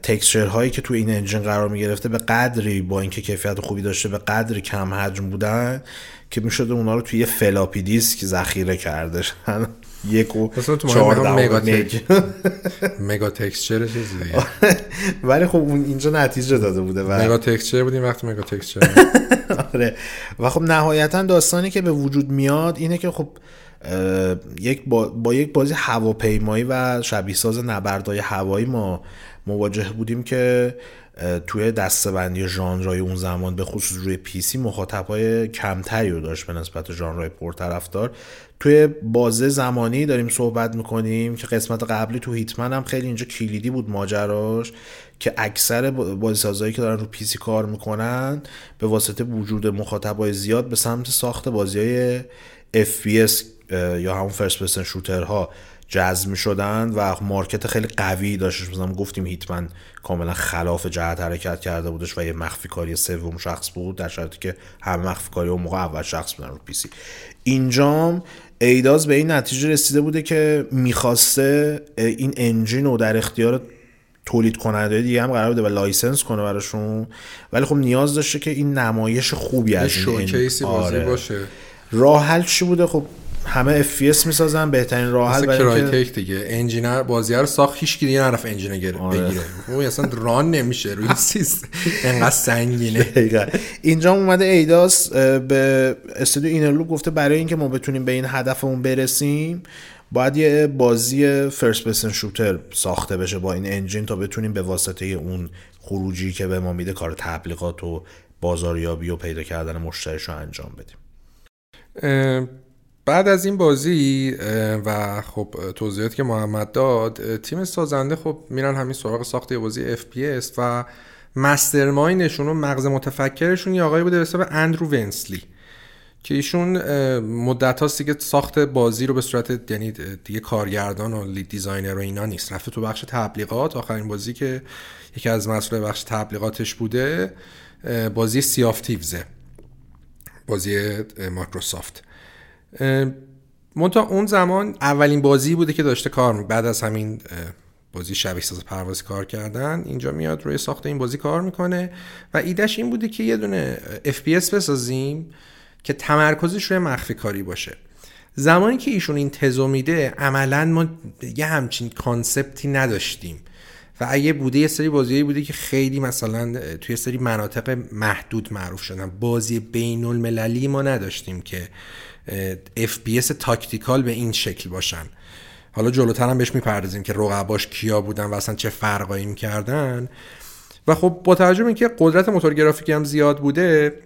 Speaker 1: texture هایی که تو این engine قرار می گرفته به قدری با اینکه کیفیت خوبی داشته به قدری کم حجم بودن که می شده اونا رو توی یه فلاپی دیسک ذخیره کرده یک و چهار
Speaker 2: مگا, مگا تکسچر دیگه
Speaker 1: ولی خب اون اینجا نتیجه داده بوده
Speaker 2: و مگا تکسچر بودیم وقتی مگا تکسچر
Speaker 1: آره. و خب نهایتا داستانی که به وجود میاد اینه که خب یک با, با یک بازی هواپیمایی و شبیه ساز نبردهای هوایی ما مواجه بودیم که توی دستبندی ژانرهای اون زمان به خصوص روی پیسی مخاطبای کمتری رو داشت به نسبت ژانرهای پرطرفدار. توی بازه زمانی داریم صحبت می‌کنیم که قسمت قبلی تو هیتمن هم خیلی اینجا کلیدی بود ماجراش که اکثر بازیسازهایی که دارن رو پیسی کار می‌کنن به واسطه وجود مخاطبای زیاد به سمت ساخت بازی های FPS یا همون فرست پرسن شوترها جذب شدن و مارکت خیلی قوی داشتش مثلا گفتیم هیتمن کاملا خلاف جهت حرکت کرده بودش و یه مخفی کاری سوم شخص بود در شرطی که همه مخفی کاری اون موقع اول شخص بودن رو پیسی. اینجام ایداز به این نتیجه رسیده بوده که می‌خواسته این انجین رو در اختیار تولید کننده دیگه هم قرار بوده و لایسنس کنه براشون. ولی خب نیاز داشته که این نمایش خوبی از
Speaker 2: این آره. باشه.
Speaker 1: راه حل چی بوده؟ خب همه FPS می‌سازن بهترین راه حل
Speaker 2: برای که دیگه. انجینر بازی رو ساخت هیچ کی دیگه نرفت انجینر آره. بگیره. اون اصلا ران نمیشه. روی سیستم انقدر سنگینه.
Speaker 1: اینجا اومده ایداس به استودیو اینرلو گفته برای اینکه ما بتونیم به این هدفمون برسیم باید یه بازی فرست پرسن شوتر ساخته بشه با این انجین تا بتونیم به واسطه اون خروجی که به ما میده کار تبلیغات و بازاریابی و پیدا کردن مشتریش رو انجام بدیم.
Speaker 2: بعد از این بازی و خب توضیحاتی که محمد داد تیم سازنده خب میرن همین سراغ ساخت یه بازی FPS و mastermind شون و مغز متفکرشون یه آقایی بوده به حساب اندرو ونسلی که ایشون مدت هاست دیگه ساخت بازی رو به صورت یعنی دیگه کارگردان و lead designer و اینا نیست. رفته تو بخش تبلیغات. آخرین بازی که یکی از مسئول بخش تبلیغاتش بوده بازی Sea of Thieves ه بازی مایکروسافت. منتها اون زمان اولین بازی بوده که داشته کار بعد از همین بازی شبیه ساز پروازی کار کردن اینجا میاد روی ساخت این بازی کار می‌کنه و ایدهش این بوده که یه دونه FPS بسازیم که تمرکزش روی مخفی کاری باشه. زمانی که ایشون این تزو میده عملا ما یه همچین concept ی نداشتیم. و اگه بوده یه سری بازیایی بوده که خیلی مثلا توی سری مناطق محدود معروف شدن. بازی بین المللی ما نداشتیم که FPS tactical به این شکل باشن. حالا جلوتر هم بهش می‌پردازیم که رقباش کیا بودن و اصلا چه فرقایی می‌کردن. و خب با توجه به اینکه قدرت موتور گرافیکی هم زیاد بوده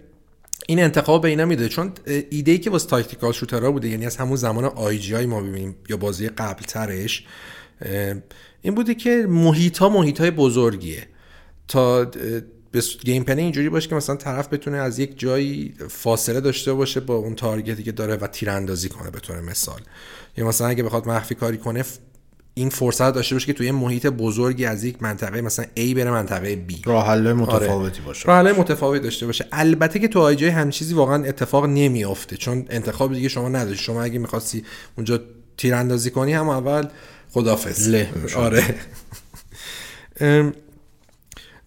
Speaker 2: این انتخاب به اینا میده. چون ایده ای که واسه tactical shooter ها بوده یعنی از همون زمان IGI ما ببینیم یا بازی قبل ترش این بوده که محیط ها محیط های بزرگیه. تا gameplay اینجوری باشه که مثلا طرف بتونه از یک جایی فاصله داشته باشه با اون target ی که داره و تیراندازی کنه به طور مثال. یا مثلا اگه بخواد مخفی کاری کنه این فرصت داشته باشه که توی محیط بزرگی از یک منطقه مثلا A بره منطقه B.
Speaker 1: راه حل متفاوتی
Speaker 2: آره.
Speaker 1: باشه.
Speaker 2: راه حل متفاوتی داشته باشه. البته که تو آی هم چیزی واقعا اتفاق نمیافته چون انتخاب دیگه شما نداری. شما اگه می‌خواستی اونجا تیراندازی کنی هم اول خدافظ آره.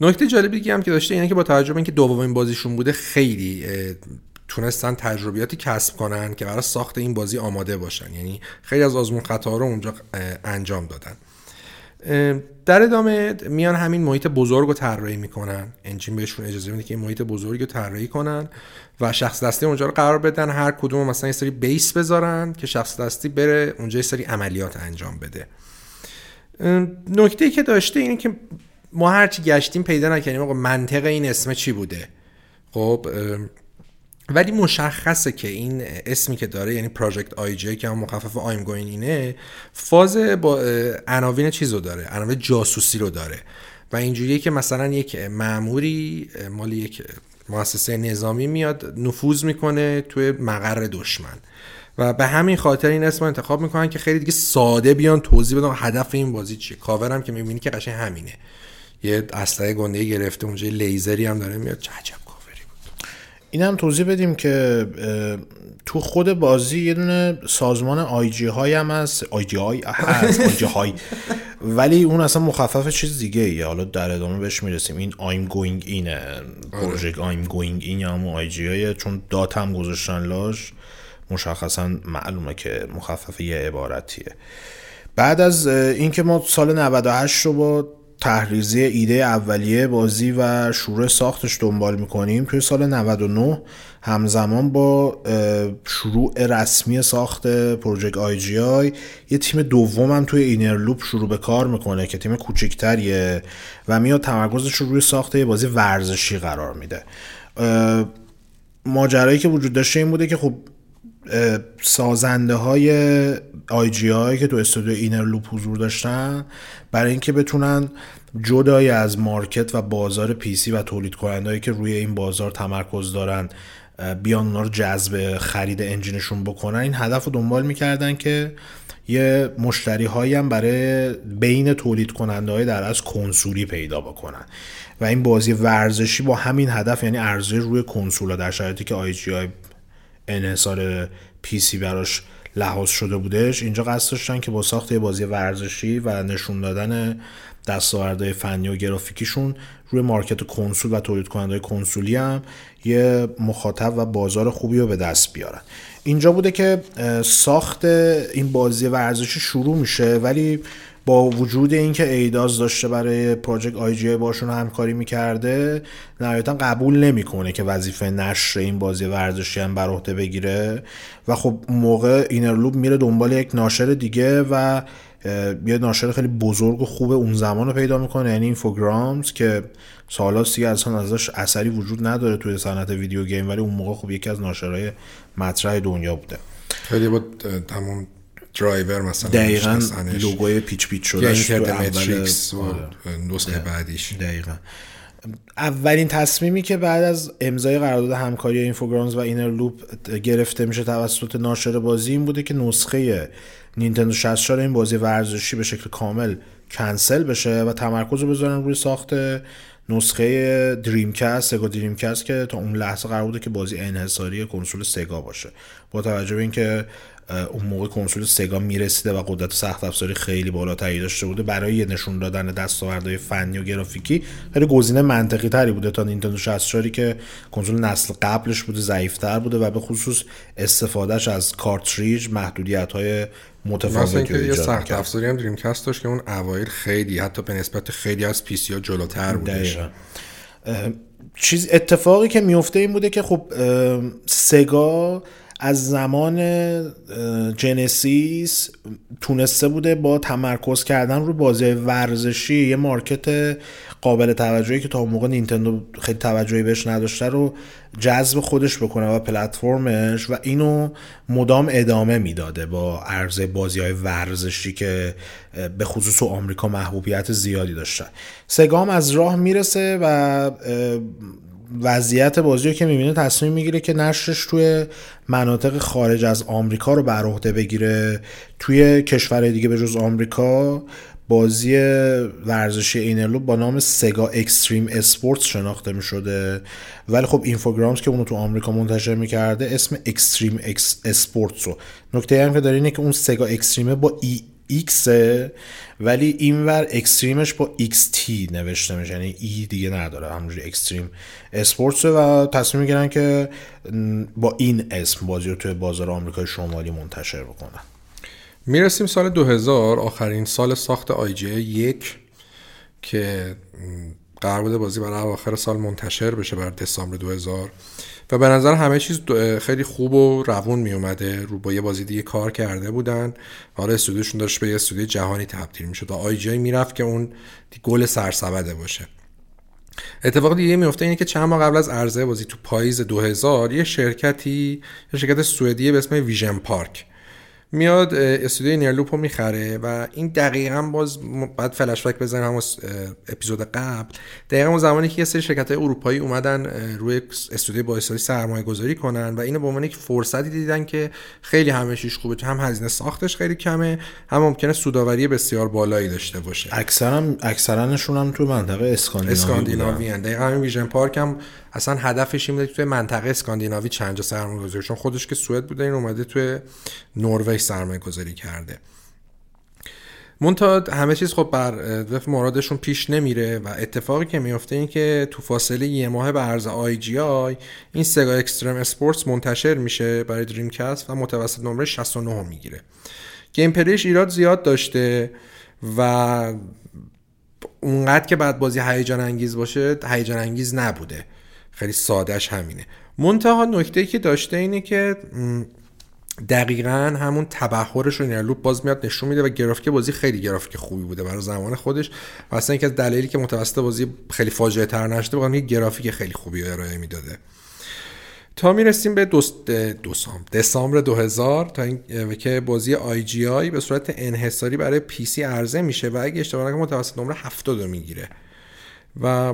Speaker 2: نکته جالبی دیگه هم که داشته اینه که با توجه اینکه دومین بازیشون بوده خیلی تونستن تجربیاتی کسب کنن که برای ساخت این بازی آماده باشن. یعنی خیلی از آزمون خطا رو اونجا انجام دادن. در ادامه میان همین محیط بزرگ رو طراحی می‌کنن. انجین بهشون اجازه میده که این محیط بزرگ رو طراحی کنن و شخص دستی اونجا رو قرار بدن. هر کدوم مثلا یه سری بیس بذارن که شخص دستی بره اونجا یه سری عملیات انجام بده. نکته که داشته اینه که ما هرچی گشتیم پیدا نکردیم. آقا منطق این اسم چی بوده؟ خب ولی مشخصه که این اسمی که داره یعنی پراجکت آی جی که هم مخفف آیم گوین اینه فاز با عناوین چیز داره. عناوین جاسوسی رو داره. و اینجوریه که مثلا یک معموری مال یک مؤسسه نظامی میاد نفوذ می‌کنه توی مقر دشمن. و به همین خاطر این اسم انتخاب می‌کنن که خیلی دیگه ساده بیان توضیح بدن هدف این بازی چیه. کاورم که می‌بینی که قشنگ همینه. یه اسلحه گنده گرفته اونجا لیزری هم داره میاد. چه عجب کافری بود.
Speaker 1: این هم توضیح بدیم که تو خود بازی یه دونه سازمان آی جی های هم هست. آی جی های؟ هست آی جی های. ولی اون اصلا مخفف چیز دیگه ایه حالا در ادامه بهش می‌رسیم. این آیم گوینگ اینه پروژکت آیم گوینگ این یا همون آی جی های چون دات هم گذاشتن لاش. مشخصا معلومه که مخفف یه عبارتیه. بعد از اینکه ما سال 98 رو با طرح ریزی ایده اولیه بازی و شروع ساختش دنبال می‌کنیم. توی سال 99 همزمان با شروع رسمی ساخت Project IGI یه تیم دوم هم توی Innerloop شروع به کار می‌کنه که تیم کوچکتریه و میاد تمرکزش رو روی ساخت یه بازی ورزشی قرار میده. ماجرایی که وجود داشته این بوده که خب سازنده های آی جی آی که تو استودیو Inner Loop حضور داشتن برای اینکه بتونن جدای از market و بازار PC و تولید کنندهایی که روی این بازار تمرکز دارن بیان اونا رو جذب خرید engine شون بکنن. این هدف رو دنبال می‌کردن که یه مشتری هایی هم برای بین تولید کننده های در از کنسولی پیدا بکنن. و این بازی ورزشی با همین هدف یعنی عرضه‌ش روی کنسول در شرایطی که IGI انحصار PC براش لحاظ شده بودش. اینجا قصد داشتن که با ساخت بازی ورزشی و نشون دادن دستاوردهای فنی و گرافیکیشون روی market کنسول و تولید کننده کنسولی هم یه مخاطب و بازار خوبی رو به دست بیارن. اینجا بوده که ساخت این بازی ورزشی شروع میشه ولی با وجود اینکه Eidos داشته برای Project IGI باشون همکاری می‌کرده نهایتا قبول نمی‌کنه که وظیفه نشر این بازی ورزشی هم بر عهده بگیره. و خب موقع Inner Loop میره دنبال یک ناشر دیگه و یه ناشر خیلی بزرگ و خوب اون زمان رو پیدا می‌کنه یعنی Infogrames که سالا دیگه اصلا ازش اثری وجود نداره توی صنعت video game ولی اون موقع خب یکی از ناشرهای مطرح دنیا بوده.
Speaker 2: خیلی با تمام درایور مثلا
Speaker 1: دقیقا لوگوی پیچ پیچ شده
Speaker 2: و آره. نسخه بعدیش.
Speaker 1: دقیقا. اولین تصمیمی که بعد از امضای قرارداد همکاری اینفوگرامز و اینر لوپ گرفته میشه توسط ناشر بازی این بوده که نسخه نینتندو 64 این بازی ورزشی به شکل کامل کنسل بشه و تمرکز رو بذارن روی ساخت نسخه دریمکست سگا دریمکست که تا اون لحظه قرار بوده که بازی انحصاری کنسول سگا باشه. با توجه به اینکه اون موقع کنسول Sega می‌رسیده و قدرت سخت افزاری خیلی بالاتری داشته بوده. برای نشون دادن دستاوردهای فنی و گرافیکی خیلی گزینه منطقی تری بوده تا نینتندو 64 که کنسول نسل قبلش بوده ضعیفتر بوده و به خصوص استفادهش از کارتریج محدودیت های متفاوتی
Speaker 2: یه سخت افزاری هم Dreamcast داشت که اون اوایل خیلی حتی به نسبت خیلی از PC ها جلوتر بودش.
Speaker 1: چیز اتفاقی که میفته این بوده که خب سگا از زمان جنسیس تونسته بوده با تمرکز کردن رو بازی ورزشی یه مارکت قابل توجهی که تا اون موقع نینتندو خیلی توجهی بهش نداشته رو جذب خودش بکنه و پلتفرمش و اینو مدام ادامه می‌داده با عرضه بازی های ورزشی که به خصوص آمریکا محبوبیت زیادی داشته سگام از راه می‌رسه و وضعیت بازی رو که می‌بینه تصمیم می‌گیره که نشرش توی مناطق خارج از آمریکا رو بر عهده بگیره. توی کشور دیگه به جز آمریکا بازی ورزشی Inner Loop با نام Sega Extreme Sports شناخته می شده ولی خب Infogrames که اونو تو آمریکا منتشر می‌کرده اسم Xtreme Sports رو نکته هم که داره اینه که اون Sega Extreme ه با E X ولی اینور Xtreme ش با XT نوشته میشه. یعنی E دیگه نداره همونجوری Xtreme اسپورتس و تصمیم می‌گیرن که با این اسم بازی رو توی بازار آمریکای شمالی منتشر بکنن.
Speaker 2: می‌رسیم سال 2000 آخرین سال ساخت جی یک که قرار بوده بازی برای اواخر سال منتشر بشه بر دسامبر 2000 و به نظر همه چیز خیلی خوب و روون می اومده رو با یه بازی دیگه کار کرده بودن. حالا استودیوشون داشت به یه استودیو جهانی تبدیل می‌شد و آی جی می‌رفت که اون گل سرسبده باشه. اتفاق دیگه میفته اینه که چند ماه قبل از عرضه بازی تو پاییز 2000 یه شرکتی یه شرکت سوئدی به اسم ویژن پارک میاد استودیو نیرلوپ رو می‌خره و این دقیقا باز بعد فلش بک بزنیم همون اپیزود قبل. دقیقا اون زمانی که یه سری شرکت های اروپایی اومدن روی استودیو با سرمایه گذاری کنن و اینو به عنوان یک فرصتی دیدن که خیلی همه چیز خوبه. هم هزینه ساختش خیلی کمه هم ممکنه سوداوری بسیار بالایی داشته باشه.
Speaker 1: اکثرا اکثرانشون هم تو منطقه اسکاندیناوی
Speaker 2: اسکاندیناوی دقیقا همین Vision Park هم اصلا هدفش این بوده توی منطقه اسکاندیناوی چند جا سرمایه گذاری چون خودش که سوئد بوده این اومده توی نروژ سرمایه گذاری کرده. منتها همه چیز خب بر وفق مرادشون پیش نمیره و اتفاقی که میفته این که تو فاصله یه ماه به عرضه IGI این Sega Extreme Sports منتشر میشه برای Dreamcast و متوسط نمره 69 می‌گیره. gameplay ش ایراد زیاد داشته و اونقدر که باید بازی هیجان انگیز باشه هیجان انگیز نبوده. خیلی سادهش همینه. منتها نکته که داشته اینه که دقیقا همون تبحرش رو Loop باز میاد نشون میده و گرافیک بازی خیلی گرافیک خوبی بوده برای زمان خودش. و اصلا یکی از دلایلی که متوسط بازی خیلی فاجعه تر نشده بخاطر گرافیک خیلی خوبی ارائه می‌داده. تا می‌رسیم به دسامبر 2000 تا این که بازی IGI به صورت انحصاری برای PC عرضه میشه و اگه اشتباه نکنم متوسط نمره 70 رو می‌گیره. و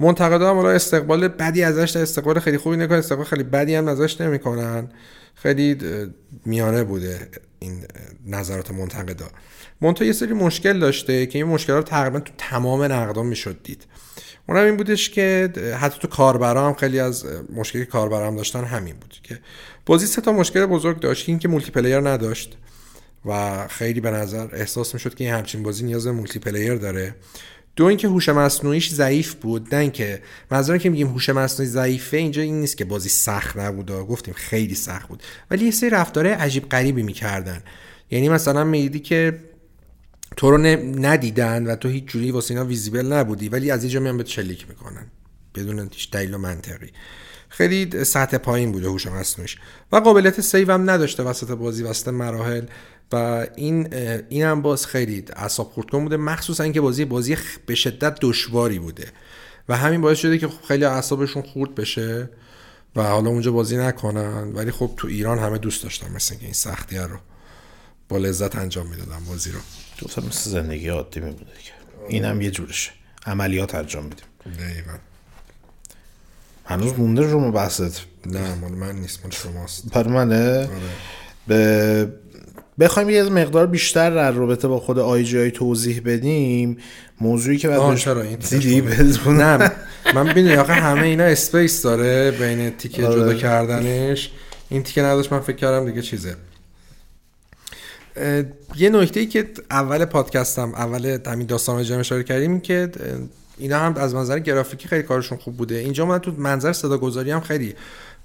Speaker 2: منتقدا هم استقبال بدی ازش استقبال خیلی خوبی نکنه استقبال خیلی بدی هم ازش نمی‌کنن. خیلی میانه بوده این نظرات منتقدا. منتها یه سری مشکل داشته که این مشکلات تقریبا تو تمام نقدام می‌شد دید. اونم این بودش که حتی تو کاربرا هم خیلی از مشکلی که کاربرا هم داشتن همین بود که بازی سه تا مشکل بزرگ داشت که multiplayer نداشت و خیلی به نظر احساس می‌شد که این همچین بازی نیاز به multiplayer داره. دو اینکه هوش مصنوعیش ضعیف بود نه اینکه. منظورم که میگیم هوش مصنوعی ضعیفه اینجا این نیست که بازی سخت نبود گفتیم خیلی سخت بود. ولی یه سری رفتاره عجیب غریبی می‌کردن. یعنی مثلا می‌دیدی که تو رو ندیدن و تو هیچ جوری واسه اینا ویزیبل نبودی ولی از اینجا میان به چلیک می‌کنن. بدون هیچ دلیل و منطقی. خیلی سطح پایین بوده هوش مصنوعیش. و قابلیت سیو هم نداشته وسط بازی وسط مراحل. و این این هم باز خیلی اعصاب خورد بوده مخصوصا اینکه بازی بازی به شدت دشواری بوده. و همین باعث شده که خیلی اعصابشون خورد بشه و حالا اونجا بازی نکنن. ولی خب تو ایران همه دوست داشتن مثل که این سختی رو با لذت انجام می‌دادن بازی رو.
Speaker 1: تو مثل زندگی عادی می بوده این هم یه جورشه. عملیات انجام میدیم. هنوز مونده رو بحثت.
Speaker 2: نه مال من نیست مال شماست.
Speaker 1: پر منه؟ آره. به بخوایم یه مقدار بیشتر در رابطه با خود آی جی آی توضیح بدیم. موضوعی که بعد
Speaker 2: چرا؟ این دیدی؟ نه من ببین آخه همه اینا اسپیس داره بین تیکه آره. جدا کردنش. این تیکه نداشت من فکر کردم دیگه چیزه. یه نکته ای که اول پادکستم اول همین داستان جمع اشاره کردیم که اینا هم از منظر گرافیکی خیلی کارشون خوب بوده. اینجا من تو منظر صدا گذاری هم خیلی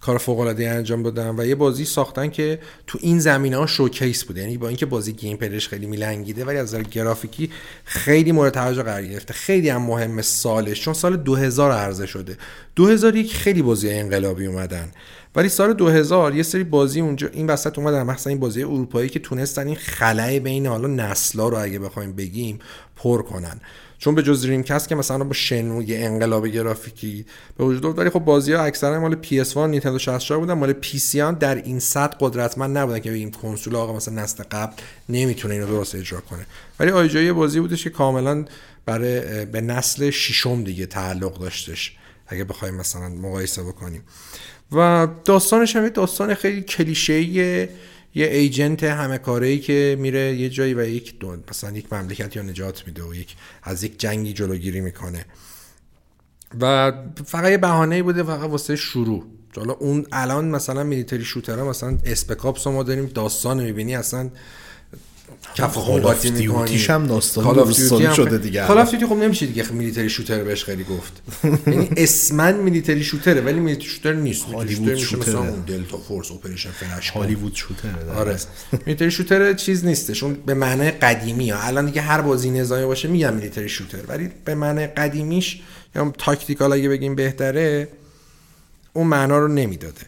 Speaker 2: کار فوق العاده انجام دادن و یه بازی ساختن که تو این زمینه ها شوکیس بوده. یعنی با اینکه بازی گیم پلیش خیلی میلنگیده ولی از نظر گرافیکی خیلی مورد توجه قرار گرفته. خیلی هم مهم سالش چون سال 2000 عرضه شده. 2001 خیلی بازی انقلابی اومدن. ولی سال 2000 یه سری بازی اونجا این وسط اومدن مثلا این بازی اروپایی که تونستن این خلای بین حالا نسلا رو اگه بخوایم بگیم پر کنن. چون به جز Dreamcast که مثلا با Shenmue انقلاب گرافیکی به وجود آورد ولی خب بازی ها اکثرا مال PS1 Nintendo 64 بودن. مال PC در این سطح قدرتمند نبودن که بگیم کنسول آقا مثلا نسل قبل نمی‌تونه اینو درست اجرا کنه. ولی IGI بازی بودش که کاملا برای به نسل ششم دیگه تعلق داشتش. اگه بخوایم مثلا مقایسه بکنیم. و داستانش هم داستان خیلی کلیشه‌ای یه ایجنت همه کاره ای که میره یه جایی و یک دو مثلا یک مملکت یا نجات میده و یک از یک جنگی جلوگیری می‌کنه. و فقط یه بهانه بوده فقط واسه شروع. حالا اون الان مثلا میلیتری شوتر مثلا اسپکاپس ما داریم داستان می‌بینی اصلا
Speaker 1: کف خوباتی می‌کنی هم داستان شده دیگه.
Speaker 2: Call of خب نمیشه دیگه military shooter بهش خیلی گفت. یعنی اسماً military shooter ه ولی military shooter نیست.
Speaker 1: Hollywood shooter مثلا اون
Speaker 2: Delta Force Operation Flash
Speaker 1: Hollywood shooter
Speaker 2: آره. military shooter چیز نیستش. اون به معنی قدیمی ها. الان دیگه هر بازی نظامی باشه میگم military shooter ولی به معنی قدیمیش یا tactical اگه بگیم بهتره اون معنا رو نمی‌داده.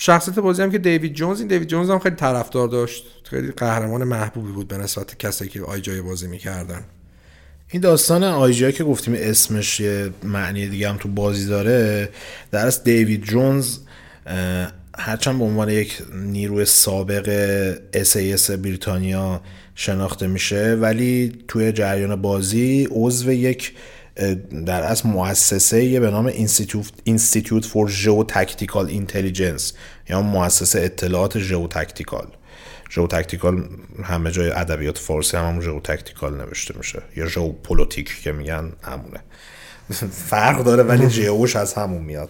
Speaker 2: شخصیت بازی هم که دیوید جونز این دیوید جونز هم خیلی طرفدار داشت. خیلی قهرمان محبوبی بود به نسبت کسایی که آیجای بازی می‌کردن.
Speaker 1: این داستان آیجای که گفتیم اسمش یه معنی دیگه هم تو بازی داره در از دیوید جونز هرچند به عنوان یک نیروی سابق SAS بریتانیا شناخته میشه ولی توی جریان بازی عضو یک در از مؤسسه به نام Institute for Geotactical Intelligence یا مؤسسه اطلاعات ژئوتکتیکال ژئوتکتیکال همه جای ادبیات فارسی هم, هم ژئوتکتیکال نوشته میشه. یا ژئوپلیتیک که میگن همونه. فرق داره ولی ژئوش از همون میاد.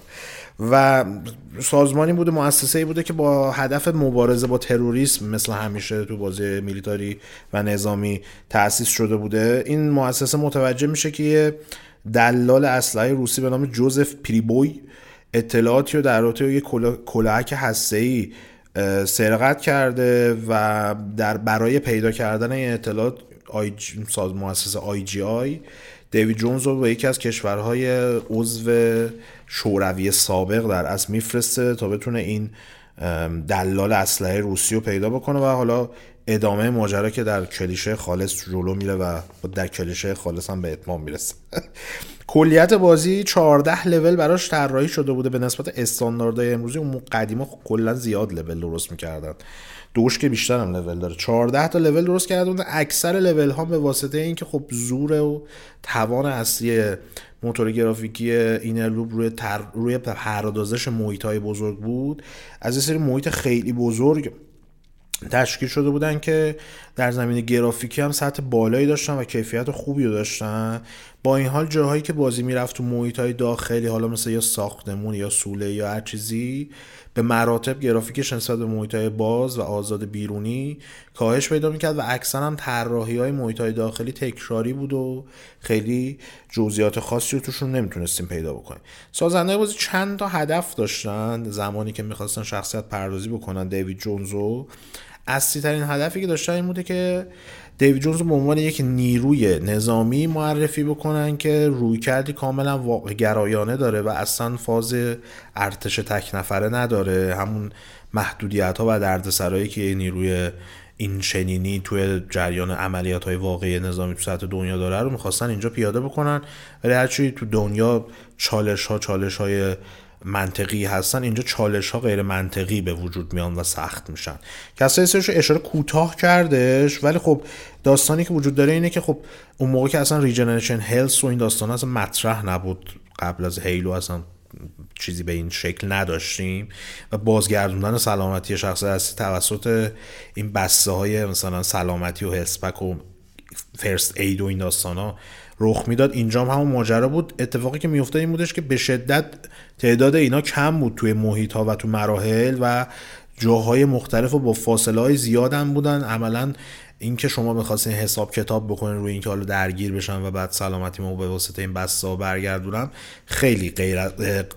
Speaker 1: و سازمانی بوده مؤسسه بوده که با هدف مبارزه با تروریسم مثل همیشه تو بازی military و نظامی تأسیس شده بوده. این مؤسسه متوجه میشه که یه دلال اسلحه روسی به نام جوزف پریبوی اطلاعاتی رو در رابطه یه کلاهک هسته‌ای سرقت کرده و در برای پیدا کردن این اطلاعات آی ساز مؤسسه IGI دیوید جونز رو به یکی از کشورهای عضو شوروی سابق در از میفرسته تا بتونه این دلال اسلحه روسی رو پیدا بکنه و حالا ادامه ماجرا که در کلیشه خالص جلو میره و در کلیشه خالص هم به اتمام می‌رسه. کلیت بازی 14 لول براش طراحی شده بوده. به نسبت استانداردهای امروزی اون قدیما خب کلا زیاد لول درست می‌کردن. دوش که بیشتر هم لول داره. 14 تا لول درست کرده بودن. اکثر لول ها به واسطه اینکه خب زور و توان اصلی موتور گرافیکی اینر لوب روی تر... روی پردازش محیط های بزرگ بود. از یه سری محیط خیلی بزرگ تشکیل شده بودن که در زمین گرافیکی هم سطح بالایی داشتن و کیفیت خوبی رو داشتن. با این حال جاهایی که بازی می‌رفت تو محیط های داخلی حالا مثل یا ساختمون یا سوله یا هر چیزی به مراتب گرافیکش نسبت به باز و آزاد بیرونی کاهش پیدا می‌کرد و اکثر هم طراحی های داخلی تکراری بود و خیلی جزئیات خاصی رو توشون نمی‌تونستیم پیدا بکنیم. سازنده بازی چند تا هدف داشتن زمانی که می‌خواستن شخصیت پردازی بکنن. دیوید جونزو اصلی ترین هدفی که داشتن این بوده که دیوید جونز به عنوان یک نیروی نظامی معرفی بکنن که روی کردی کاملا واقع گرایانه داره و اصلا فاز ارتش تک نفره نداره. همون محدودیت ها و دردسرایی که نیروی این شنینی توی جریان عملیات های واقعی نظامی تو سطح دنیا داره رو می‌خواستن اینجا پیاده بکنن. ولی هرچی تو دنیا چالش ها چالش های منطقی هستن اینجا چالش ها غیر منطقی به وجود میان و سخت میشن. کسایی سرش اشاره کوتاه کردش ولی خب داستانی که وجود داره اینه که خب اون موقع که اصلا regeneration health و این داستان اصلا مطرح نبود. قبل از Halo اصلا چیزی به این شکل نداشتیم. و بازگردوندن سلامتی شخص هستی توسط این بسته های مثلا سلامتی و health pack و first aid و این داستان ها رخ می‌داد. اینجا هم همون ماجرا بود. اتفاقی که میافتاد این بودش که به شدت تعداد اینا کم بود توی محیط ها و تو مراحل و جاهای مختلف و با فاصله های زیاد بودن. عملا اینکه شما می‌خواستین حساب کتاب بکنین روی اینکه حالا درگیر بشن و بعد سلامتی ما به واسطه این بسته برگردونم خیلی غیر,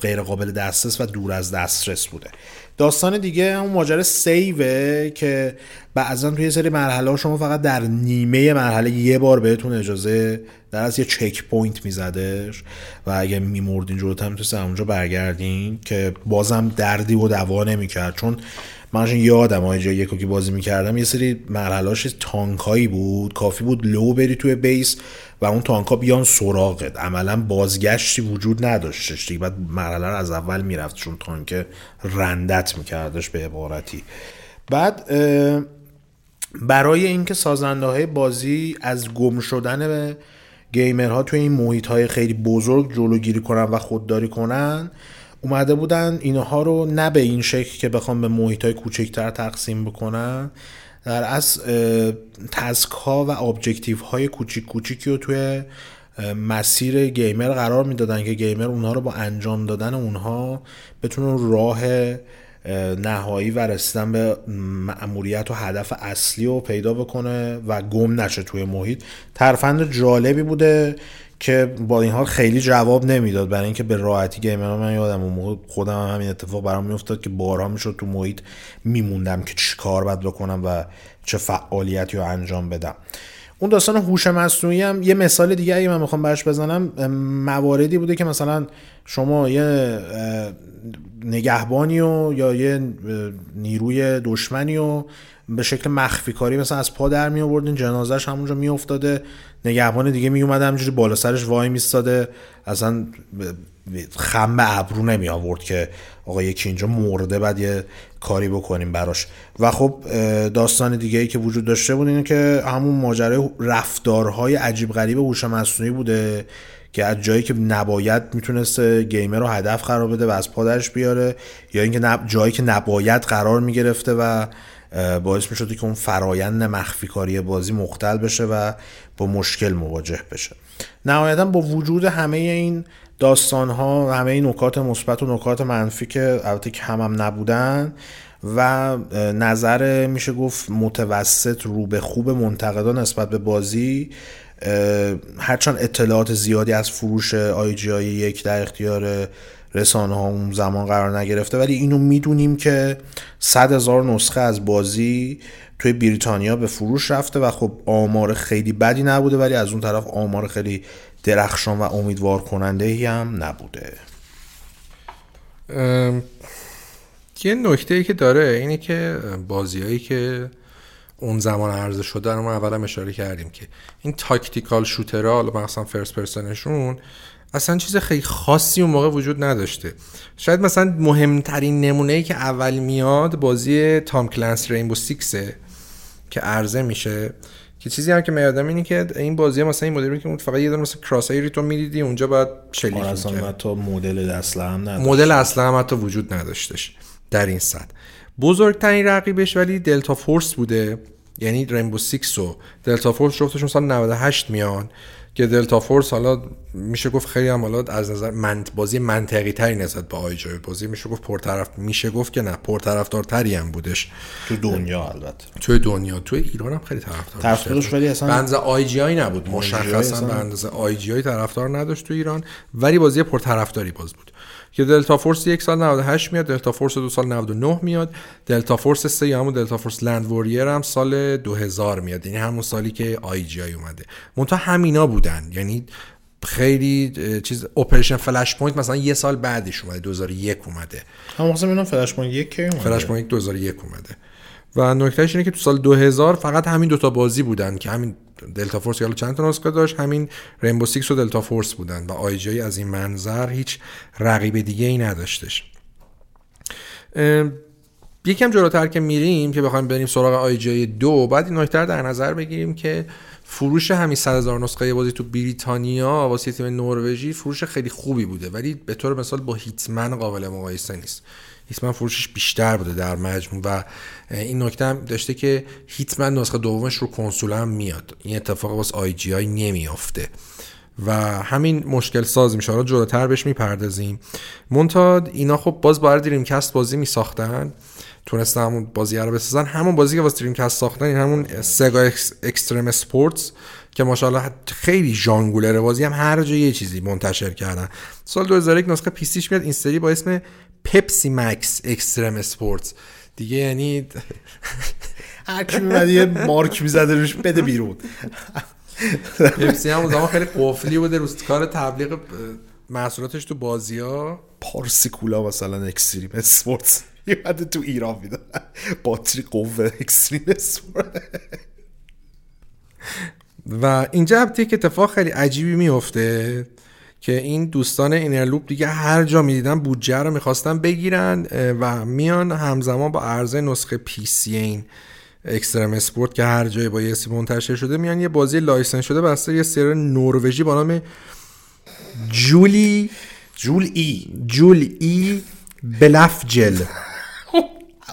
Speaker 1: غیر قابل دسترس و دور از دسترس بوده. داستان دیگه همون ماجرا سیوه که بعضا توی سری مرحله شما فقط در نیمه مرحله یه بار بهتون اجازه در از یه checkpoint میزدش و اگه میمردین جلوتر می‌تونست اونجا برگردین که بازم دردی رو دوا نمی‌کرد. چون من یادمه IGI یکو که بازی می‌کردم یه سری مرحلاش تانکایی بود. کافی بود لو بری توی بیس و اون تانکا بیان سراغت. عملا بازگشتی وجود نداشتش دیگه. بعد مرحله رو از اول می‌رفت چون تانک رنده‌ت میکردش به عبارتی. بعد برای اینکه سازنده های بازی از گم شدن gamer ها توی این محیط های خیلی بزرگ جلوگیری کنن و خودداری کنن اومده بودن اینها رو نه به این شکل که بخوام به محیط های کوچکتر تقسیم بکنن در از task ها و objective های کوچیک کوچیکی رو توی مسیر gamer قرار می‌دادن که gamer اونها رو با انجام دادن اونها بتونه راه نهایی و رسیدن به مأموریت و هدف اصلی رو پیدا بکنه و گم نشه توی محیط. ترفند جالبی بوده که با این حال خیلی جواب نمی‌داد. برای اینکه به راحتی گیمر من یادم اون موقع خودم هم همین اتفاق برام میافتاد که بارها می‌شد تو محیط میموندم که چی کار باید بکنم و چه فعالیتی رو انجام بدم. اون داستان هوش مصنوعی هم یه مثال دیگه اگه من می‌خوام برش بزنم مواردی بوده که مثلا شما یه نگهبانی و یا یه نیروی دشمنی و به شکل مخفی کاری مثلا از پا در می آوردین جنازش همونجا می افتاده نگهبان دیگه می اومده همجوری بالا سرش وای میستاده اصلا خم ابرو نمی آورد که آقا یکی اینجا مرده بعد یه کاری بکنیم براش. و خب داستان دیگه ای که وجود داشته بود اینه که همون ماجرای رفتارهای عجیب غریب هوش مصنوعی بوده که از جایی که نباید می‌تونست گیمر رو هدف قرار بده و از پادرش بیاره یا اینکه جایی که نباید قرار می‌گرفته و باعث می که اون فرایند مخفی کاری بازی مختل بشه و با مشکل مواجه بشه. نهایتا با وجود همه این داستان ها و همه این نکات مثبت و نکات منفی که البته کم هم نبودن و نظر میشه گفت متوسط رو به خوب منتقدان نسبت به بازی هرچند اطلاعات زیادی از فروش آی جی آی یک در اختیار رسانه ها اون زمان قرار نگرفته. ولی اینو می‌دونیم که صد هزار نسخه از بازی توی بریتانیا به فروش رفته و خب آمار خیلی بدی نبوده ولی از اون طرف آمار خیلی درخشان و امیدوار کننده ای هم نبوده.
Speaker 2: یه نکته ای که داره اینه که بازیایی که اون زمان عرضه شده رو ما اولم اشاره کردیم که این tactical shooter ها حالا مثلا first person شون اصلا چیز خیلی خاصی اون موقع وجود نداشته. شاید مثلا مهمترین نمونه ای که اول میاد بازی Tom Clancy's Rainbow Six ه که عرضه میشه. که چیزی هم که میادم اینه که این بازی مثلا این مدلی که فقط یه دونه مثلا crosshair ی تو می‌دیدی اونجا باید شلیک
Speaker 1: آره، اصلا حتی مدل اسلحه هم نداشت.
Speaker 2: مدل اسلحه هم حتی وجود نداشتش در این صد بزرگترین رقیبش ولی Delta Force بوده یعنی Rainbow Six و Delta Force جفتشون سال 98 میان که Delta Force حالا میشه گفت خیلی هم حالا از نظر منت بازی منطقی تری نسبت به IGI بازی میشه گفت پرطرف میشه گفت که نه پرطرفدارتری هم بودش.
Speaker 1: تو دنیا البته.
Speaker 2: تو دنیا. تو ایران هم خیلی طرفدار
Speaker 1: طرفدارش ولی اصلا
Speaker 2: به اندازه IGI نبود. مشخصا به اندازه IGI طرفدار نداشت تو ایران. ولی بازی پرطرفداری باز بود. که Delta Force یک سال 98 میاد Delta Force دو سال 99 میاد. Delta Force 3 یا همون Delta Force Land Warrior هم سال 2000 میاد. یعنی همون سالی که IGI اومده. منتها همینا بودن. یعنی خیلی چیز Operation Flashpoint مثلا یه سال بعدش اومده 2001 اومده.
Speaker 1: هم مثلا اینا Flashpoint یک کی اومده؟
Speaker 2: فلش پوینت 2001 اومده. و نکتهش اینه که تو سال 2000 فقط همین دوتا بازی بودن که همین Delta Force حالا چند تا نسخه داشت همین Rainbow Six و Delta Force بودن و IGI از این منظر هیچ رقیب دیگه ای نداشتش. یکم جلوتر که میریم که بخوایم بریم سراغ IGI دو بعد این نکته در نظر بگیریم که فروش همین 100 هزار نسخه بازی تو بریتانیا واسه تیم نروژی فروش خیلی خوبی بوده ولی به طور مثال با Hitman قابل مقایسه نیست. Hitman فروشش بیشتر بوده در مجموع و این نکته هم داشته که Hitman نسخه دومش رو کنسول هم میاد. این اتفاق واسه IGI نمیافته. و همین مشکل ساز میشه. حالا جلوتر بهش می‌پردازیم. منتها اینا خب باز باید Dreamcast بازی میساختن. تونستن همون بازی رو بسازن. همون بازی که واسه Dreamcast ساختن این همون Sega Extreme Sports که ماشاءالله خیلی ژانگولر بازی هم هر جا یه چیزی منتشر کردن. سال 2001 نسخه PC ش میاد. این سری با اسم Pepsi Max Extreme Sports دیگه یعنی
Speaker 1: هر کی یه مارک می‌زده روش بده بیرون.
Speaker 2: Pepsi هم زمان خیلی قفلی بوده. روز کار تبلیغ محصولاتش تو بازی ها
Speaker 1: پارسیکولا مثلا Extreme Sports یاد تو ایران میدن باتری قوه اسپورت
Speaker 2: و اینجا هفته که اتفاق خیلی عجیبی میفته که این دوستان اینرلوپ دیگه هر جا می‌دیدن بودجه رو می‌خواستن بگیرن و میان همزمان با عرضه نسخه پی سی این اکسترم اسپورت که هر جای با یسی منتشر شده میان یه بازی لایسنس شده بسته یه سری نروژی با نام جولی
Speaker 1: جول ای
Speaker 2: جول ای بلفجل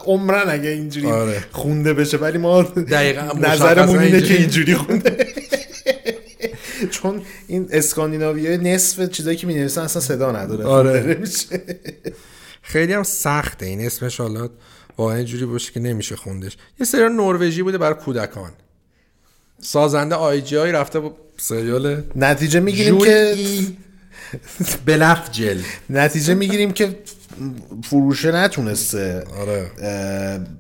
Speaker 1: عمرن اگه اینجوری
Speaker 2: آره.
Speaker 1: خونده بشه ولی ما
Speaker 2: دقیقا
Speaker 1: نظرمون اینه. که اینجوری. خونده. چون این اسکاندیناویای نصف چیزایی که می اصلا صدا نداره.
Speaker 2: آره. خیلی هم سخته. این اسمش حالا واقعا اینجوری باشه که نمیشه خوندش. یه سریال نروژی بوده برای کودکان. سازنده IGI رفته با سریال
Speaker 1: نتیجه می‌گیریم که
Speaker 2: ای. Blåfjell
Speaker 1: نتیجه می‌گیریم که فروشه نتونسته
Speaker 2: آره.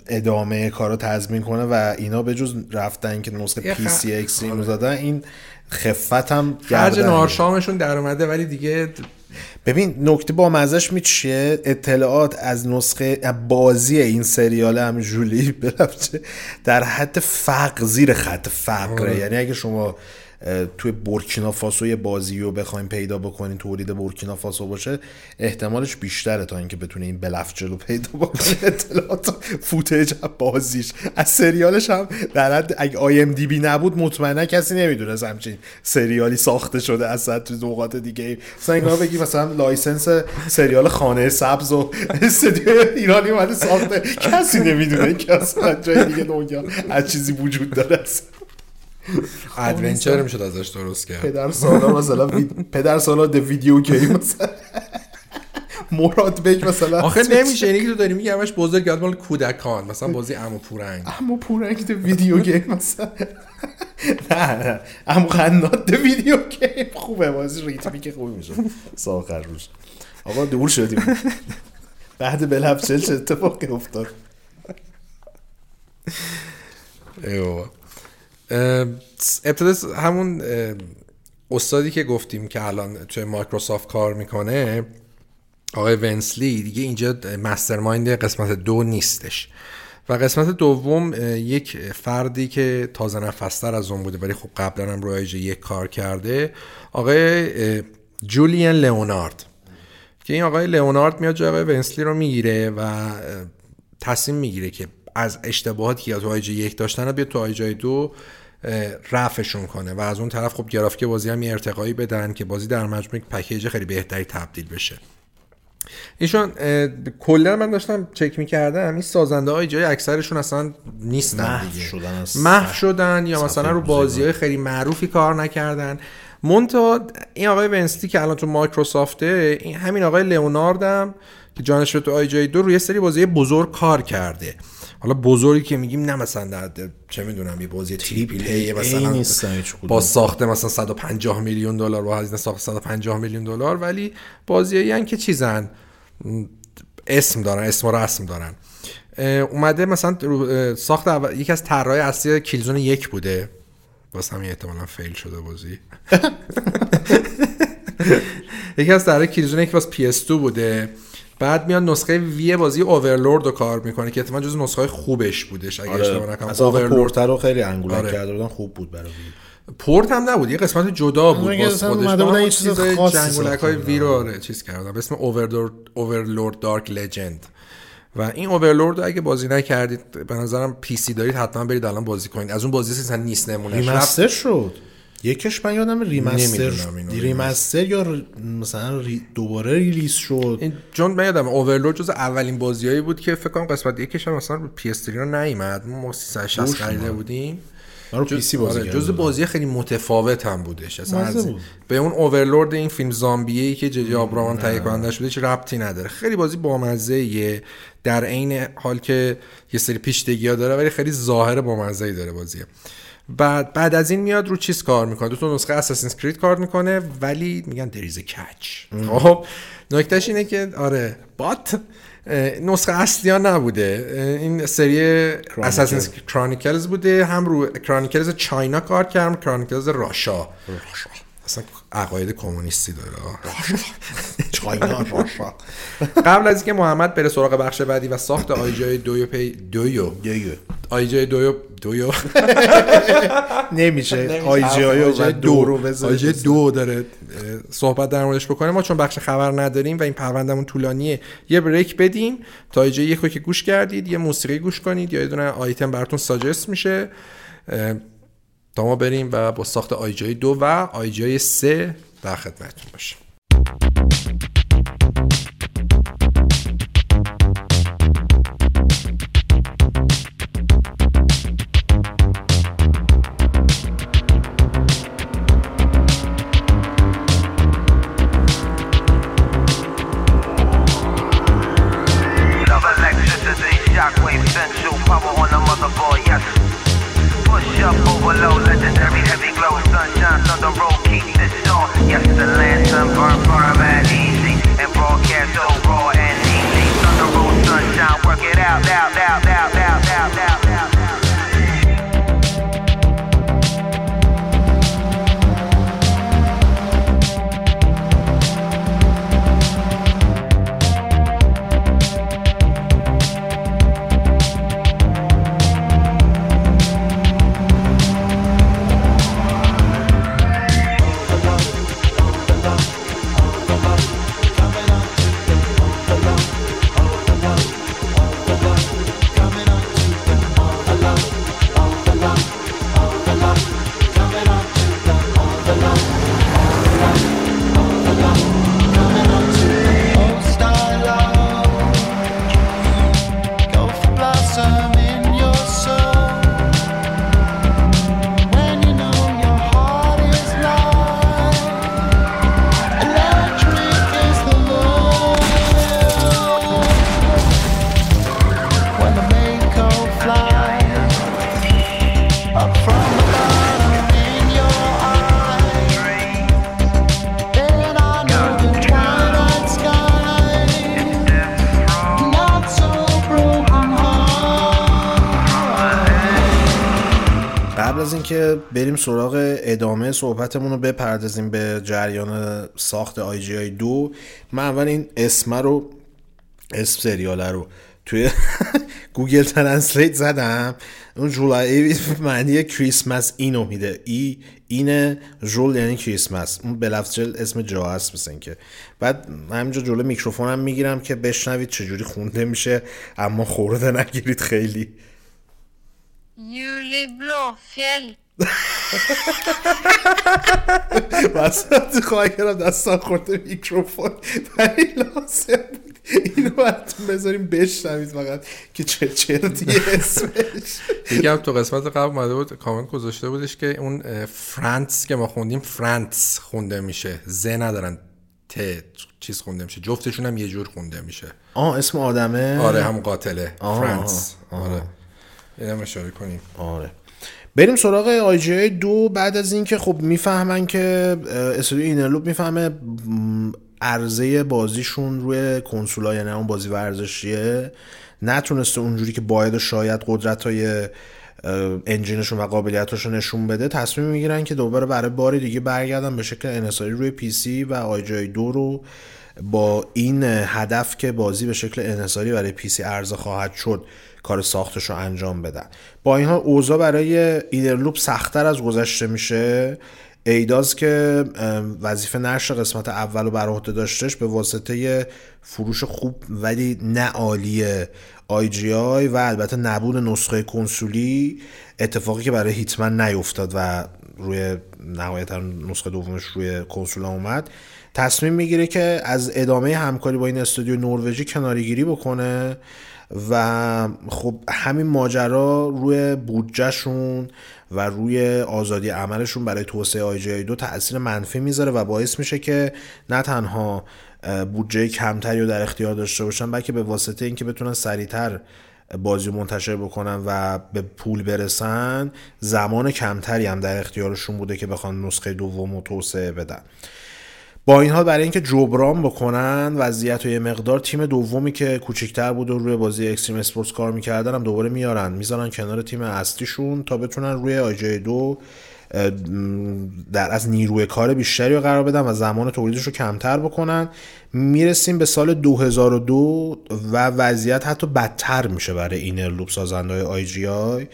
Speaker 1: ادامه کار رو تضمین کنه و اینا به جز رفتن که نسخه
Speaker 2: PC
Speaker 1: Extreme رو زدن این خفت هم
Speaker 2: خرج
Speaker 1: گردن
Speaker 2: نهار شامشون در اومده ولی دیگه
Speaker 1: ببین نکته با مزش می چیه اطلاعات از نسخه بازی این سریال هم جولی در حد فقر زیر خط فقره.
Speaker 2: آره.
Speaker 1: یعنی اگه شما توی بورکینا فاسو یه بازی رو بخواین پیدا بکنین تولید بورکینا فاسو باشه احتمالش بیشتره تا اینکه بتونه این بلفچه رو پیدا بکنه اطلاعات فوتج از بازیش از سریالش هم در حد اگه IMDb نبود مطمئنا کسی نمی‌دونست همچین سریالی ساخته شده اصلا تو نقاط دیگه مثلا اینا بگی مثلا license سریال خانه سبز و استودیو ایرانی اومده ساخته کسی نمی‌دونه که اصلا جای دیگه دنیا از چیزی وجود داره.
Speaker 2: adventure می‌شد ازش درست کرد.
Speaker 1: پدرسالار مثلا پدرسالار the video game مثلا. مراد بگ مثلا.
Speaker 2: آخه نمیشه اینی که تو داری میگی همش بزرگ یاد مال کودکان مثلا بازی عمو پورنگ.
Speaker 1: عمو پورنگ the video game مثلا. نه نه. عمو قناد the video game خوبه بازی ریتمی که خوبی میشه. ساخر روش. آقا دور شدیم. بعد Blåfjell چه اتفاقی افتاد؟
Speaker 2: ابتدا همون استادی که گفتیم که الان توی مایکروسافت کار می‌کنه آقای ونسلی دیگه اینجا مسترمایند قسمت دو نیستش. و قسمت دوم یک فردی که تازه نفستر از اون بوده ولی خب قبلا هم روی یک کار کرده آقای جولین لئونارد. که این آقای لئونارد میاد جای آقای ونسلی رو می‌گیره و تصمیم می‌گیره که از اشتباهاتی که تو آیجی یک داشتن رو بیاد تو آیجی دو رفعشون کنه و از اون طرف خب گرافیک بازی هم یه ارتقایی بدن که بازی در مجموع پکیج خیلی بهتری تبدیل بشه. ایشون کلا من داشتم چک می‌کردم این سازنده های جای اکثرشون اصلا نیستن دیگه.
Speaker 1: شدن
Speaker 2: محو شدن یا مثلا رو بازی های خیلی معروفی کار نکردن. مونتا این آقای ونستی که الان تو مایکروسافته این همین آقای لئوناردم که جانش تو آی جای دو روی سری بازی بزرگ کار کرده. حالا بزرگی که میگیم نه مثلا در چه می‌دونم یه بازی تریپل ای مثلا با ساخته مثلا 150 میلیون دلار با هزینه ساخت 150 میلیون دلار ولی بازیایی که چیزن. اسم دارن اسم و رسم دارن. اومده مثلا ساخت اول... یکی از طراحای اصلی کیلزون یک بوده. واسه همین احتمالا فیل شده بازی. یکی از طراحای کیلزون یک واس PS2 بوده. بعد میاد نسخه وی بازی اوورلورد رو کار می‌کنه که احتمال جز نسخه خوبش بودش اگه
Speaker 1: آره.
Speaker 2: اشتباه نکنم.
Speaker 1: اوورلورد رو خیلی انگولار
Speaker 2: آره.
Speaker 1: کرده بودن خوب بود برای
Speaker 2: پورت هم نبود یه قسمت جدا بود باز خودش.
Speaker 1: بودن یه چیز
Speaker 2: جنگولک های Wii رو آره چیز کردن. به اسم Overlord Dark Legend و این Overlord اگه بازی نکردید به نظرم PC دارید حتما برید الان بازی کنید. از اون بازی اصلا نیست نمونه
Speaker 1: remaster شد. یکش من یادم
Speaker 2: remaster اینو.
Speaker 1: remaster یا مثلا re- دوباره release شد.
Speaker 2: این چون من یادم Overlord جز اولین بازیایی بود که فکر کنم قسمت یکش هم مثلا PS 3 رو نیومد. ما 360
Speaker 1: روش
Speaker 2: خریده. بودیم.
Speaker 1: پی سی بازی
Speaker 2: آره، جز. بازی خیلی متفاوت هم بودش. اصلا
Speaker 1: بود.
Speaker 2: به اون اوورلورد این فیلم زامبیه که ججی آبرامان تهیه کنندش بوده هیچ ربطی نداره. خیلی بازی بامزه در عین حال که یه سری پیشتگی ها داره ولی خیلی ظاهر بامزه داره بازیه. بعد بعد از این میاد رو چیز کار می‌کنه؟ دو تا نسخه اساسین کرید کار می‌کنه ولی میگن دریز کچ خب نکتهش اینه که آره بات نسخه اصلی ها نبوده. این سری اساسین کرانیکلز بوده. هم رو کرانیکلز چاینا کار کردم کرانیکلز راشا اصلا عقاید کمونیستی داره قبل از اینکه محمد بره سراغ بخش بعدی و ساخت آیجای دویو پی دویو. آیجای دویو دویو.
Speaker 1: نمیشه. آی جی آی و دو رو بذارید
Speaker 2: آیجای دو داره صحبت در موردش بکنه ما چون بخش خبر نداریم و این پروندهمون طولانیه یه بریک بدیم تا آیجای یک رو که گوش کردید یه موسیقی گوش کنید یا یه دونه آیتم براتون ساجست میشه. تا ما بریم و با ساخت آیجای دو و آیجای سه در خدمتتون باشیم.
Speaker 3: Overload, legendary, heavy glow, sunshine, thunder roll, keep this on. Yes, the lantern burn firm and easy, and broadcast so raw and easy. Thunder roll, sunshine, work it out, out, out, out, out,
Speaker 1: قبل از اینکه بریم سراغ ادامه صحبتمون رو بپردازیم به جریان ساخت IGI دو من اول این اسم رو اسم سریاله رو توی Google Translate زدم. اون Jul i معنی کریسمس اینو میده. ای اینه Jul یعنی کریسمس. اون به لفظ اسم جا هست مثل که بعد همینجا جلو میکروفونم می‌گیرم که بشنوید چجوری خونده میشه اما خورده نگیرید خیلی.
Speaker 4: Juleblåfjell.
Speaker 1: وسط خواهی کردم دستان خورده میکروفون. ولی لازم بود. اینو براتون بذاریم بشنوید فقط که چه چرتیه اسمش.
Speaker 2: دیگه هم تو قسمت قبل اومده بود کامنت گذاشته بودش که اون فرانس که ما خوندیم فرانس خونده میشه. ز ندارن. ت چیز خونده میشه. جفتشون هم یه جور خونده میشه.
Speaker 1: آه اسم آدمه.
Speaker 2: آره هم قاتله. فرانس. آره. اینم اشاره کنیم.
Speaker 1: آره. بریم سراغ IGI دو. بعد از اینکه خب می‌فهمن که استودیو Innerloop می‌فهمه عرضه بازیشون روی کنسولا یعنی اون بازی ورزشیه. نتونسته اونجوری که باید و شاید قدرت های engine شون و قابلیتاشون نشون بده تصمیم می‌گیرن که دوباره برای بار دیگه برگردن به شکل انحصاری روی PC و IGI دو رو با این هدف که بازی به شکل انحصاری برای PC عرضه خواهد شد. کار ساختش رو انجام بدن. با این حال اوضاع برای Innerloop سختتر از گذشته میشه. Eidos که وظیفه نشر قسمت اول رو بر عهده داشتش به واسطه فروش خوب ولی نه عالی IGI و البته نبود نسخه کنسولی اتفاقی که برای Hitman نیفتاد و روی نهایتا نسخه دومش روی کنسول اومد. تصمیم می‌گیره که از ادامه همکاری با این استودیو نروژی کنارگیری بکنه. و خب همین ماجرا روی بودجهشون و روی آزادی عملشون برای توسعه آی دو تاثیر منفی می‌ذاره و باعث میشه که نه تنها بودجه کمتری رو در اختیار داشته باشن بلکه به واسطه اینکه بتونن سریعتر بازی منتشر بکنن و به پول برسن زمان کمتری هم در اختیارشون بوده که بخوان نسخه دوم رو توسعه بدن. با این حال برای اینکه جبران بکنن وضعیت و یه مقدار تیم دومی که کوچکتر بود و روی بازی Extreme Sports کار می‌کردن هم دوباره میارن. می‌ذارن کنار تیم اصلیشون تا بتونن روی IGI دو در از نیروی کار بیشتری رو قرار بدن و زمان تولیدش رو کمتر بکنن. می‌رسیم به سال 2002 و وضعیت حتی بدتر میشه برای Innerloop سازنده های IGI.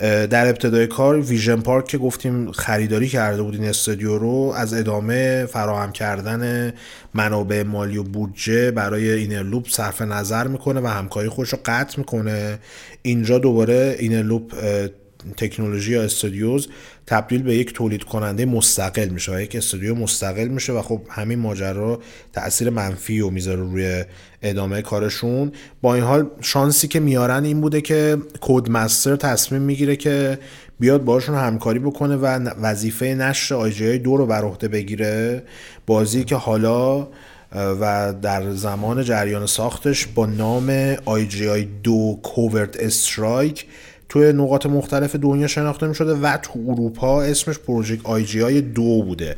Speaker 1: در ابتدای کار Vision Park که گفتیم خریداری کرده بود این استودیو رو از ادامه فراهم کردن منابع مالی و بودجه برای Innerloop صرف نظر می‌کنه و همکاری خودش رو قطع می‌کنه. اینجا دوباره Innerloop اه، تکنولوژی یا Studios تبدیل به یک تولید کننده مستقل میشه و یک استودیو مستقل میشه و خب همین ماجرا تاثیر منفی رو می‌ذاره روی ادامه کارشون. با این حال شانسی که میارن این بوده که Codemasters تصمیم می‌گیره که بیاد باشون همکاری بکنه و وظیفه نشر IGI دو رو بر عهده بگیره. بازی که حالا و در زمان جریان ساختش با نام IGI 2 Covert Strike توی نقاط مختلف دنیا شناخته می شده و تو اروپا اسمش Project IGI دو بوده.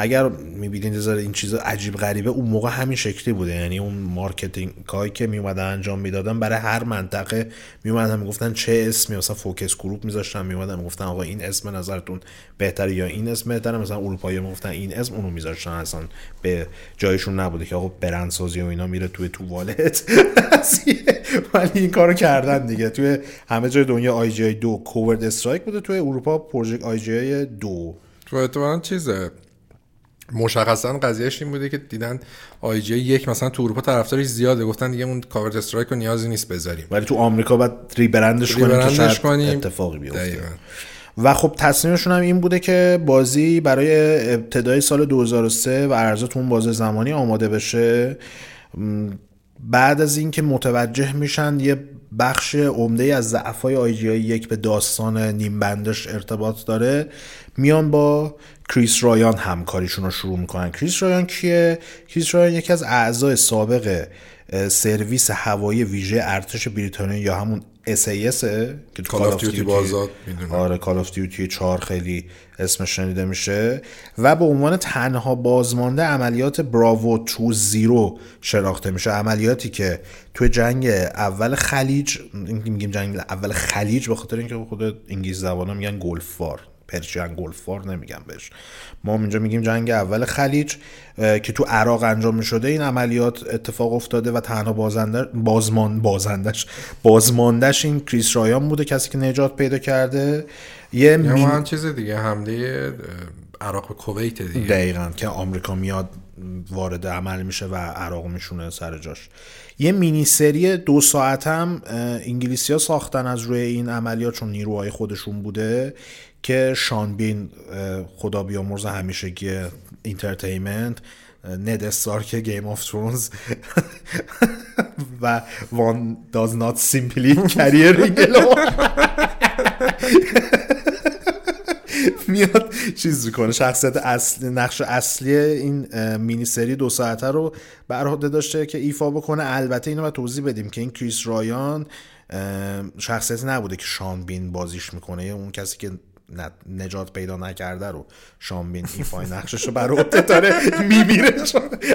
Speaker 1: اگر می‌بینید این چیز عجیب غریبه اون موقع همین شکلی بوده. یعنی اون marketing کاری که میومدن انجام می‌دادن برای هر منطقه میومدن می‌گفتن چه اسمی مثلا focus group میذاشتن میومدن می‌گفتن آقا این اسم نظرتون بهتره یا این اسم بهتره. مثلا اروپایی می‌گفتن این اسم اونو میذاشتن اصلا به جایشون نبوده که آقا برندسازی و اینا میره توی توالت ولی این کارو کردن دیگه. توی همه جای دنیا IGI دو Covert Strike بوده. توی اروپا Project IGI دو.
Speaker 2: تو چیزه. مشخصا قضیهش این بوده که دیدن IGI یک مثلا تو اروپا طرفدارش زیاده گفتن دیگه اون Covert Strike رو نیازی نیست بذاریم
Speaker 1: ولی تو آمریکا باید rebrandش کنیم که
Speaker 2: rebrandش
Speaker 1: شاید
Speaker 2: کنیم.
Speaker 1: اتفاقی بیفته
Speaker 2: دقیقاً.
Speaker 1: و خب تصمیمشون هم این بوده که بازی برای ابتدای سال 2003 و عرضه تو اون بازه زمانی آماده بشه بعد از اینکه متوجه میشن یه بخش عمده از ضعفای آی یک به داستان نیم بندش ارتباط داره میان با کریس رایان همکاریشون رو شروع می‌کنن. کریس رایان کیه؟ کریس رایان یکی از اعضای سابق سرویس هوایی ویژه ارتش بریتانیا یا همون SAS که
Speaker 2: Call of Duty بازا می‌دونن.
Speaker 1: آره Call of Duty 4 خیلی اسمش شنیده میشه. و به عنوان تنها بازمانده عملیات براوو تو زیرو شناخته میشه. عملیاتی که تو جنگ اول خلیج میگیم جنگ اول خلیج به خاطر اینکه خود انگلیس زبانا میگن Gulf War Persian Gulf War نمیگم بهش. ما اینجا میگیم جنگ اول خلیج که تو عراق انجام می‌شده این عملیات اتفاق افتاده و تنها بازنده بازمان بازندش بازماندش این کریس رایان بوده کسی که نجات پیدا کرده. یه مین-
Speaker 2: چیز دیگه حمله عراق به کویت دیگه.
Speaker 1: دقیقا که آمریکا میاد وارد عمل میشه و عراق میشونه سر جاش. یه مینی سری دو ساعت هم انگلیسی ها ساختن از روی این عملیات چون نیروهای خودشون بوده. که شانبین خدا بیامرز همیشگی اینترتیمنت ند استارک گیم آف ترونز و وان داز نات سیمپلی کریر میاد چیز می‌کنه شخصیت اصلی نقش اصلی این مینی سری دو ساعته رو بر عهده داشته که ایفا بکنه. البته اینو باید توضیح بدیم که این کریس رایان اه، شخصیتی نبوده که شان بین بازیش می‌کنه. اون کسی که نجات پیدا نکرده رو شان بین ایفای نقشش رو بر عهده داره میمیره.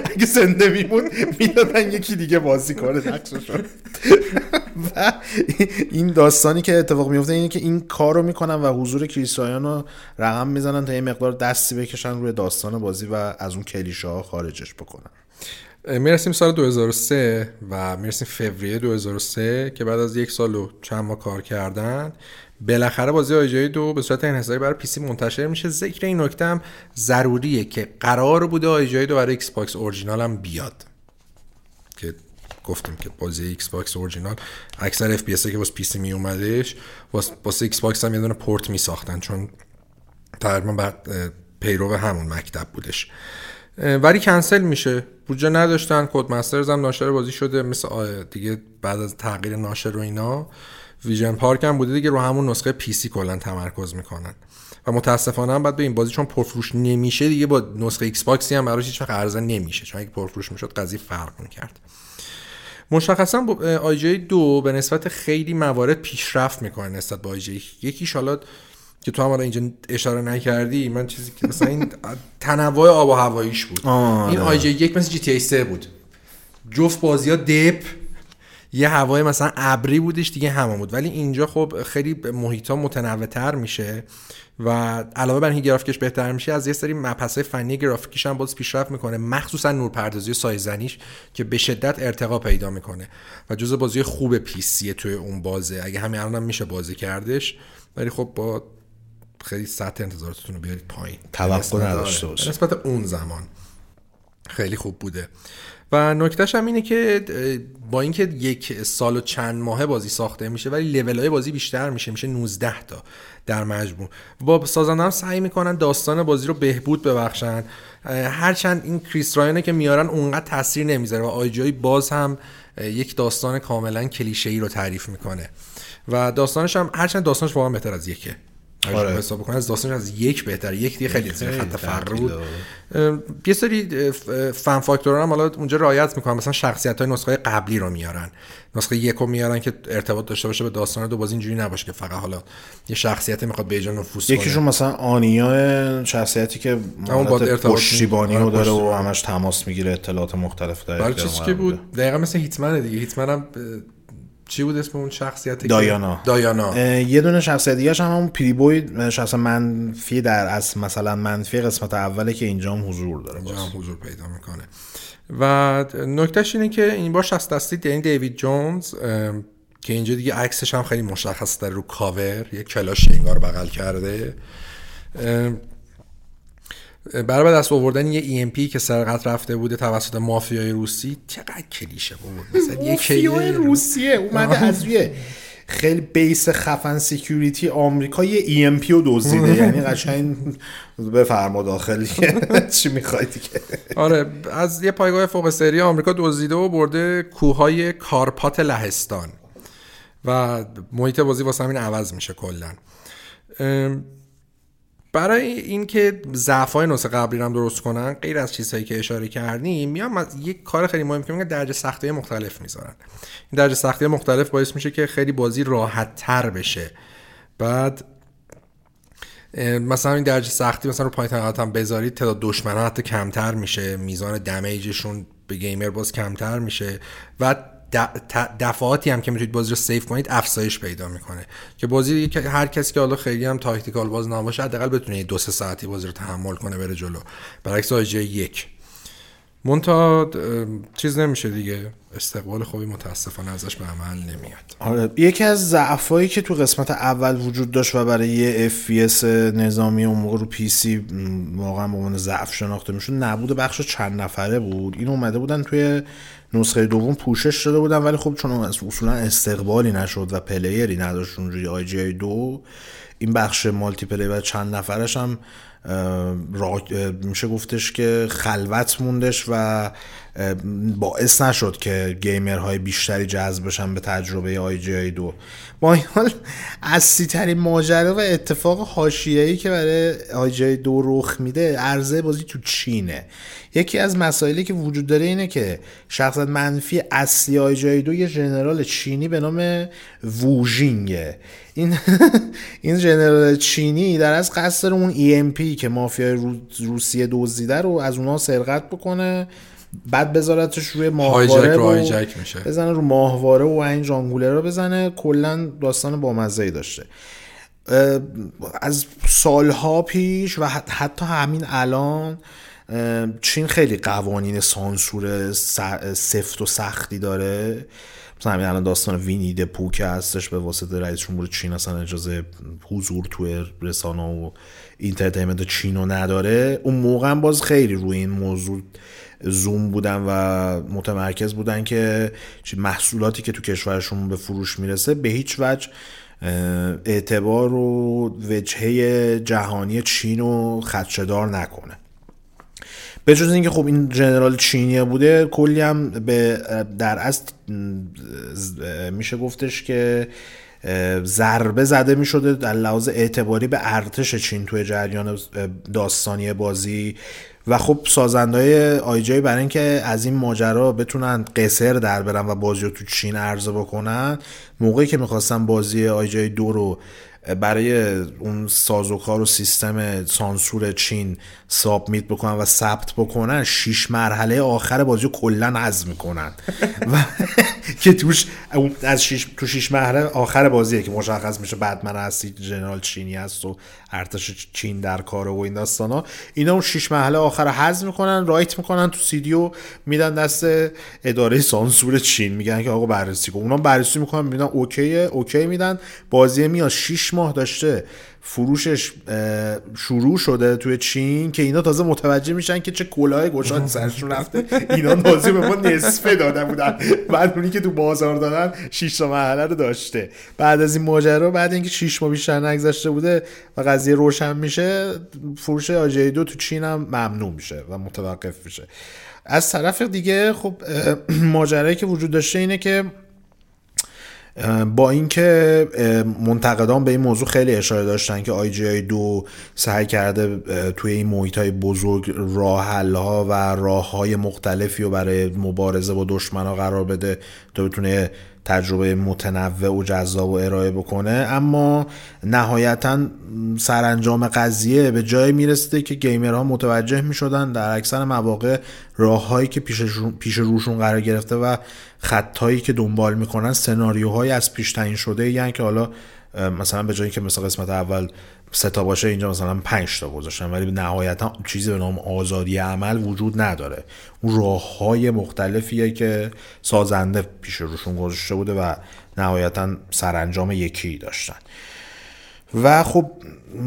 Speaker 1: اگه زنده میمون می‌دادن یکی دیگه بازی کنه نقشش رو. و این داستانی که اتفاق میفته اینه که این کار رو می‌کنن و حضور کریس رایان رو رقم می‌زنن تا یه مقدار دستی بکشن روی داستان بازی و از اون کلیشه ها خارجش بکنن.
Speaker 2: می‌رسیم سال 2003 و می‌رسیم فوریه 2003 که بعد از یک سال و چند ماه کار کردن بالاخره بازی آی جی آی دو به صورت انحصاری برای PC منتشر میشه. ذکر این نکته هم ضروریه که قرار بوده آی جی آی دو برای Xbox original هم بیاد. که گفتیم که بازی Xbox original اکثر FPS که واسه PC می اومدش واس- واسه Xbox هم یه دونه پورت می ساختن چون تقریبا بعد پیرو همون مکتب بودش. ولی کنسل میشه. بودجه نداشتن Codemasters هم ناشر بازی شده مثل دیگه بعد از تغییر ناشر و اینا. ویژن پارک هم بوده دیگه رو همون نسخه PC کلا تمرکز می‌کنن. و متاسفانه هم بعد به این بازی چون پرفروش نمیشه دیگه با نسخه Xboxی هم براش هیچ وقت عرضه نمیشه. چون اگه پرفروش می‌شد قضیه فرق می‌کرد. مشخصا آی جی آی دو به نسبت خیلی موارد پیشرفت می‌کنه نسبت به آی جی آی یکیش حالا که تو هم حالا اینجا اشاره نکردی من چیزی که مثلا این تنوع آب و هواییش بود.
Speaker 1: آه،
Speaker 2: این. آی جی یک مثل جی تی ای 3 بود. جفت بازی ها دپ یه هوای مثلا ابری بودش دیگه همون بود. ولی اینجا خب خیلی محیط ها متنوع تر میشه و علاوه بر اینکه گرافیکش بهتر میشه از یه سری مبحث فنی گرافیکیش هم باز پیشرفت می‌کنه مخصوصا نورپردازی و سایزنیش که به شدت ارتقا پیدا می‌کنه و جزء بازی خوب پیسیه توی اون بازه. اگه همین الان هم میشه بازی کردش ولی خب با خیلی سطح انتظاراتتون رو بیارید پایین.
Speaker 1: توقع نداشته باشه.
Speaker 2: نسبت اون زمان خیلی خوب بوده. و نکتهش هم اینه که با اینکه یک سال و چند ماه بازی ساخته میشه ولی لول های بازی بیشتر میشه میشه 19 تا در مجموع. با سازنده هم سعی می‌کنن داستان بازی رو بهبود ببخشن. هرچند این کریس رایانه که میارن اونقدر تاثیر نمی‌ذاره و آیجای باز هم یک داستان کاملا کلیشه ای رو تعریف می‌کنه. و داستانش هم هرچند داستانش واقعا بهتر از یکه.
Speaker 1: آره.
Speaker 2: آره. حساب بکنه از داستانش از یک بهتر یک دیگه خیلی زیر خط فقر بود یه سری فن فاکتور هم حالا اونجا رعایت می‌کنن مثلا شخصیت های نسخه قبلی رو میارن. نسخه یک رو میارن که ارتباط داشته باشه به داستان دو. بازی اینجوری نباشه که فقط حالا یه شخصیتی می‌خواد به ایجاد نفوذ کنه
Speaker 1: یکیشون مثلا آنیا شخصیتی که
Speaker 2: باید
Speaker 1: حالت
Speaker 2: ارتباط
Speaker 1: پشتیبانی
Speaker 2: آره،
Speaker 1: رو داره و. همش تماس می‌گیره اطلاعات مختلف داره
Speaker 2: چیزی که بود؟ دقیقا مثل هیتمن دیگه. هیتمن هم چی بود اسم اون شخصیت
Speaker 1: دایانا.
Speaker 2: دایانا
Speaker 1: یه دونه شخصیت دیگه هم همون پریبوی شخص منفی در از مثلا منفی قسمت اوله که اینجا هم حضور داره
Speaker 2: اینجا. هم حضور پیدا می‌کنه و نکتهش اینه که این بار شخص دستی یعنی دیوید جونز که اینجا دیگه عکسش هم خیلی مشخص داره رو کاور یه کلاش انگار بغل کرده برای دست آوردن یه EMP که سرقت رفته بوده توسط مافیای روسی چقدر کلیشه بود مثلا یه
Speaker 1: مافیای روسیه اومده از روی خیلی base خفن security آمریکا یه EMP رو دزدیده. یعنی قشنگ بفرما داخلی چی می‌خوای دیگه
Speaker 2: آره از یه پایگاه فوق سری آمریکا دزدیده و برده کوههای کارپات لهستان. و محیط بازی واسه همین عوض میشه کلا. برای اینکه ضعف‌های نسخه قبلی رو هم درست کنن غیر از چیزهایی که اشاره کردیم میام از یک کار خیلی مهم که میگن درجه سختی مختلف می‌ذارن. این درجه سختی مختلف باعث میشه که خیلی بازی راحت تر بشه. بعد مثلا این درجه سختی مثلا رو پایین هم بذارید تعداد دشمن حتی کمتر میشه میزان دمیجشون به گیمر باز کمتر میشه. و دفعاتی هم که می‌تونید بازی رو سیف کنید افزایش پیدا می‌کنه. که بازی هر کسی که حالا خیلی هم tactical باز نباشه حداقل بتونه دو سه ساعتی بازی رو تحمل کنه بره جلو. برعکس آی جی آی یک. مونتا چیز نمیشه دیگه. استقبال خوبی متاسفانه ازش به عمل نمیاد.
Speaker 1: آره یکی از ضعفایی که تو قسمت اول وجود داشت و برای یه FPS نظامی اون موقع رو PC واقعا به عنوان ضعف شناخته می‌شد نبود بخش چند نفره بود. این اومده بودن توی نسخه دوم پوشش شده بودن ولی خب چون اصولا استقبالی نشد و playerی نداشت اونجوری آی جی آی دو این بخش multiplay و چند نفرش هم را- میشه گفتش که خلوت موندش و باعث نشد که gamerهای بیشتری جذب بشن به تجربه آی جی آی دو. با این حال اصلی ترین ماجرا و اتفاق حاشیه‌ای که برای آی جی آی دو رخ میده عرضه بازی تو چینه. یکی از مسائلی که وجود داره اینه که شخصیت منفی اصلی آی جی آی دو یه ژنرال چینی به نام ووژینگه. این این ژنرال چینی در از قصد اون EMP که مافیای رو- روسیه دزدیده رو از اونها سرقت بکنه بعد بذارتش روی ماهواره
Speaker 2: رو هایجک میشه.
Speaker 1: بزنه رو ماهواره و این جانگوله رو بزنه. کلا داستان بامزه ای داشته از سالها پیش و حت- حتی همین الان چین خیلی قوانین سانسور سفت و سختی داره. مثلا همین الان داستان Winnie Pooh که هستش به واسطه رئیس جمهور چین اصلا اجازه حضور توی رسانه و entertainment چین رو نداره. اون موقع هم باز خیلی روی این موضوع زوم بودن و متمرکز بودن که محصولاتی که تو کشورشون به فروش می‌رسه به هیچ وجه اعتبار و وجهه جهانی چین رو خدشدار نکنه. به جز اینکه خب این جنرال چینیه بوده کلی هم به در اصل میشه گفتش که ضربه زده می شده در لحاظ اعتباری به ارتش چین توی جریان داستانی بازی. و خب سازندهای آیجای برای اینکه از این ماجرا بتونن قصر در برن و بازی رو تو چین عرضه بکنن موقعی که می‌خواستن بازی آیجای دو رو برای اون سازوکار و سیستم سانسور چین submit بکنن و ثبت بکنن شیش مرحله آخر بازی کلا حذف می‌کنن. و که توش از شیش تو شیش مرحله آخر بازیه که مشخص میشه بعد هستی general چینی هست و ارتش چین در کاره و این داستانا اینا اون شیش مرحله آخر حذف می‌کنن write می‌کنن تو سیدیو میدن دست اداره سانسور چین. میگن که آقا بررسی کن. اونا بررسی می‌کنن می‌بینن okayه okay میدن. بازی میاد. 6 ماه داشته فروشش شروع شده توی چین که اینا تازه متوجه میشن که چه کلاه گشاد سرشون رفته. اینا بازی به ما نصفه داده بودن. بعد اونی که تو بازار دادن 6 تا مرحله رو داشته. بعد از این ماجرا بعد اینکه 6 ماه بیشتر نگذشته بوده و قضیه روشن میشه فروش آجی دو تو چین هم ممنوع میشه و متوقف میشه. از طرف دیگه خب ماجرایی که وجود داشته اینه که با اینکه منتقدان به این موضوع خیلی اشاره داشتن که آی جی آی دو سعی کرده توی این محیط های بزرگ راه ها و راه های مختلفی رو برای مبارزه با دشمن ها قرار بده تا بتونه تجربه متنوع و جذاب و ارائه بکنه اما نهایتا سرانجام قضیه به جایی می‌رسیده که گیمرها متوجه می‌شدن در اکثر مواقع راههایی که پیش, روشون قرار گرفته و خطهایی که دنبال می‌کنن سناریوهایی از پیش تعیین شده یعنی که حالا مثلا به جایی که مثل قسمت اول سه تا باشه اینجا مثلا پنج تا گذاشتن ولی نهایتا چیزی به نام آزادی عمل وجود نداره. اون راه های مختلفیه که سازنده پیش روشون گذاشته بوده و نهایتا سرانجام یکی داشتن. و خب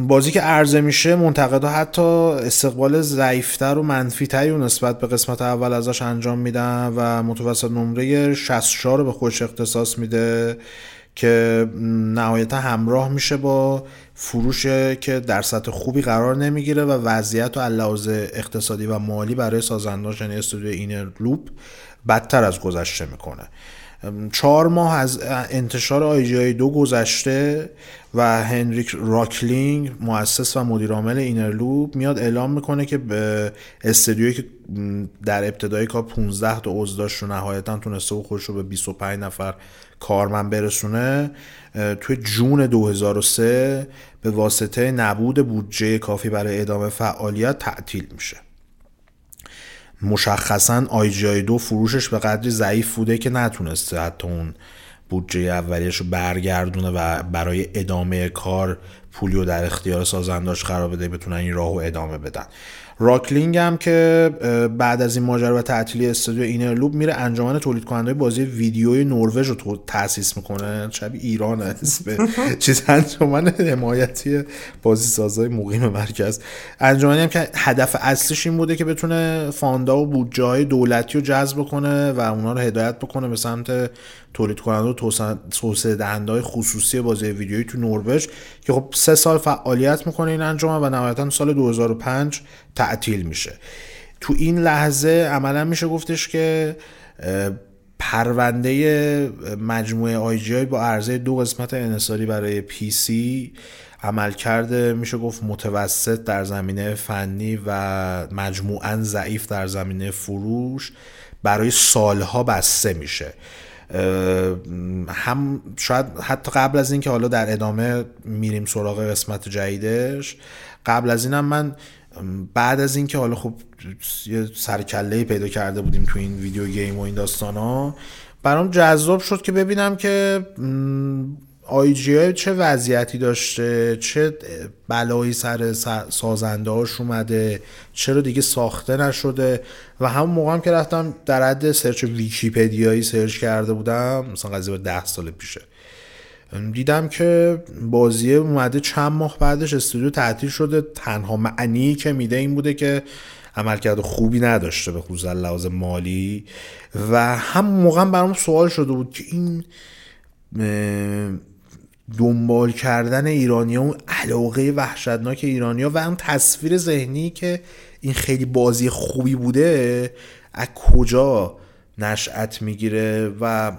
Speaker 1: بازی که عرضه میشه منتقدا حتی استقبال ضعیفتر و منفیتری رو نسبت به قسمت اول ازش انجام میدن و متوسط نمره 64 رو به خودش اختصاص میده که نهایتا همراه میشه با فروش که در سطح خوبی قرار نمی‌گیره و وضعیت و لحاظ اقتصادی و مالی برای سازنداش یعنی استودیو اینرلوپ بدتر از گذشته می‌کنه. چهار ماه از انتشار آی جی آی دو گذشته و هنریک راکلینگ مؤسس و مدیر عامل اینرلوپ میاد اعلام می‌کنه که به استدیویی که در ابتدای کار 15 تا عضو داشت و نهایتا تونسته خودش رو به 25 نفر کارمند برسونه توی June 2003 به واسطه نبود بودجه کافی برای ادامه فعالیت تعطیل میشه. مشخصا آی جی آی دو فروشش به قدری ضعیف بوده که نتونسته حتی اون بودجه اولیش رو برگردونه و برای ادامه کار پولی رو در اختیار سازنداش قرار بده بتونن این راهو ادامه بدن. راکلینگ هم که بعد از این ماجرا و تعطیلی استودیو اینرلوپ میره انجمن تولید کننده بازی ویدیوی نروژ رو تاسیس می‌کنه. شبیه ایران اسم چیز انجمن حمایتی بازی سازای مقیم مرکز. انجمنی هم که هدف اصلیش این بوده که بتونه فاندا و بودجه های دولتی رو جذب کنه و اونا رو هدایت بکنه به سمت تولید کننده و توسعه دهنده های خصوصی بازی ویدیویی تو نروژ که خب سه سال فعالیت می‌کنه این انجمن و نهایتا سال 2005 تعطیل میشه. تو این لحظه عملا میشه گفتش که پرونده مجموعه IGI با عرضه دو قسمت انحصاری برای پی سی عمل کرده. میشه گفت متوسط در زمینه فنی و مجموعا ضعیف در زمینه فروش. برای سالها بسته میشه. هم شاید حتی قبل از اینکه حالا در ادامه میریم سراغ قسمت جدیدش قبل از اینم من بعد از اینکه حالا خب یه سرکله پیدا کرده بودیم تو این ویدیو گیم و این داستان ها برام جذاب شد که ببینم که IGI چه وضعیتی داشته؟ چه بلایی سر سازنده هاش اومده؟ چرا دیگه ساخته نشده؟ و همون موقع هم که رفتم در حد search ویکیپدیایی search کرده بودم مثلا قضیه به ده سال پیشه. دیدم که بازی اومده چند ماه بعدش استودیو تعطیل شده. تنها معنی که میده این بوده که عملکرد خوبی نداشته به خصوص لحاظ مالی. و هم موقع برام سوال شده بود که این دنبال کردن ایرانیا اون علاقه وحشتناک ایرانیا و اون تصویر ذهنی که این خیلی بازی خوبی بوده از کجا نشأت می‌گیره و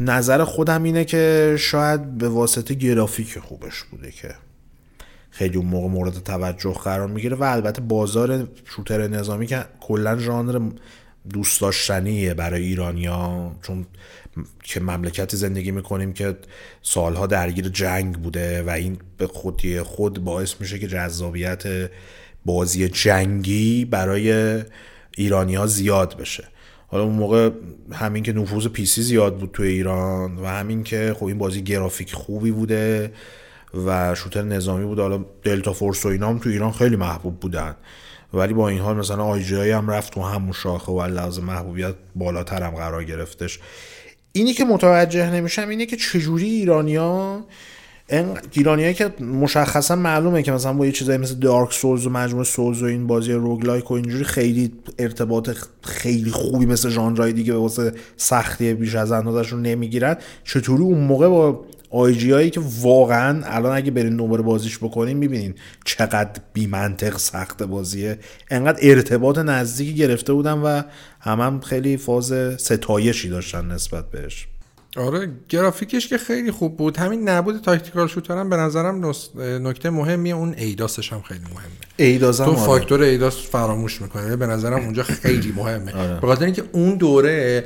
Speaker 1: نظر خودم اینه که شاید به واسطه گرافیک خوبش بوده که خیلی اون موقع مورد توجه قرار می‌گیره و البته بازار شوتر نظامی که کلا ژانر دوست داشتنیه برای ایرانیا چون که مملکتی زندگی می‌کنیم که سالها درگیر جنگ بوده و این به خودی خود باعث میشه که جذابیت بازی جنگی برای ایرانی ها زیاد بشه. حالا اون موقع همین که نفوذ پیسی زیاد بود تو ایران و همین که خب این بازی گرافیک خوبی بوده و شوتر نظامی بود. حالا دلتا فورس و اینا هم تو ایران خیلی محبوب بودن. ولی با این حال مثلا IGI هم رفت تو همون شاخه و لحاظ محبوبیت بالاتر هم قرار گرفتش. اینی که متوجه نمیشم اینه که چجوری ایرانیا ایرانیایی که مشخصا معلومه که مثلا با یه چیزایی مثل Dark Souls و مجموعه Souls و این بازی roguelike و اینجوری خیلی ارتباط خیلی خوبی مثل ژانرهای دیگه به واسه سختی بیش از اندازشون نمی‌گیرن چطوری اون موقع با IGI هایی که واقعا الان اگه برین دوباره بازیش بکنین می‌بینین چقدر بی منطق سخت بازیه. انقدر ارتباط نزدیکی گرفته بودن و هم, هم خیلی فاز ستایشی داشتن نسبت بهش.
Speaker 2: آره گرافیکش که خیلی خوب بود. همین نبود tactical shooter هم به نظرم نکته مهمیه اون Eidos ش هم خیلی مهمه.
Speaker 1: Eidos
Speaker 2: تو آره. فاکتور Eidos فراموش می‌کنه به نظرم اونجا خیلی مهمه. آره. به خاطر اینکه اون دوره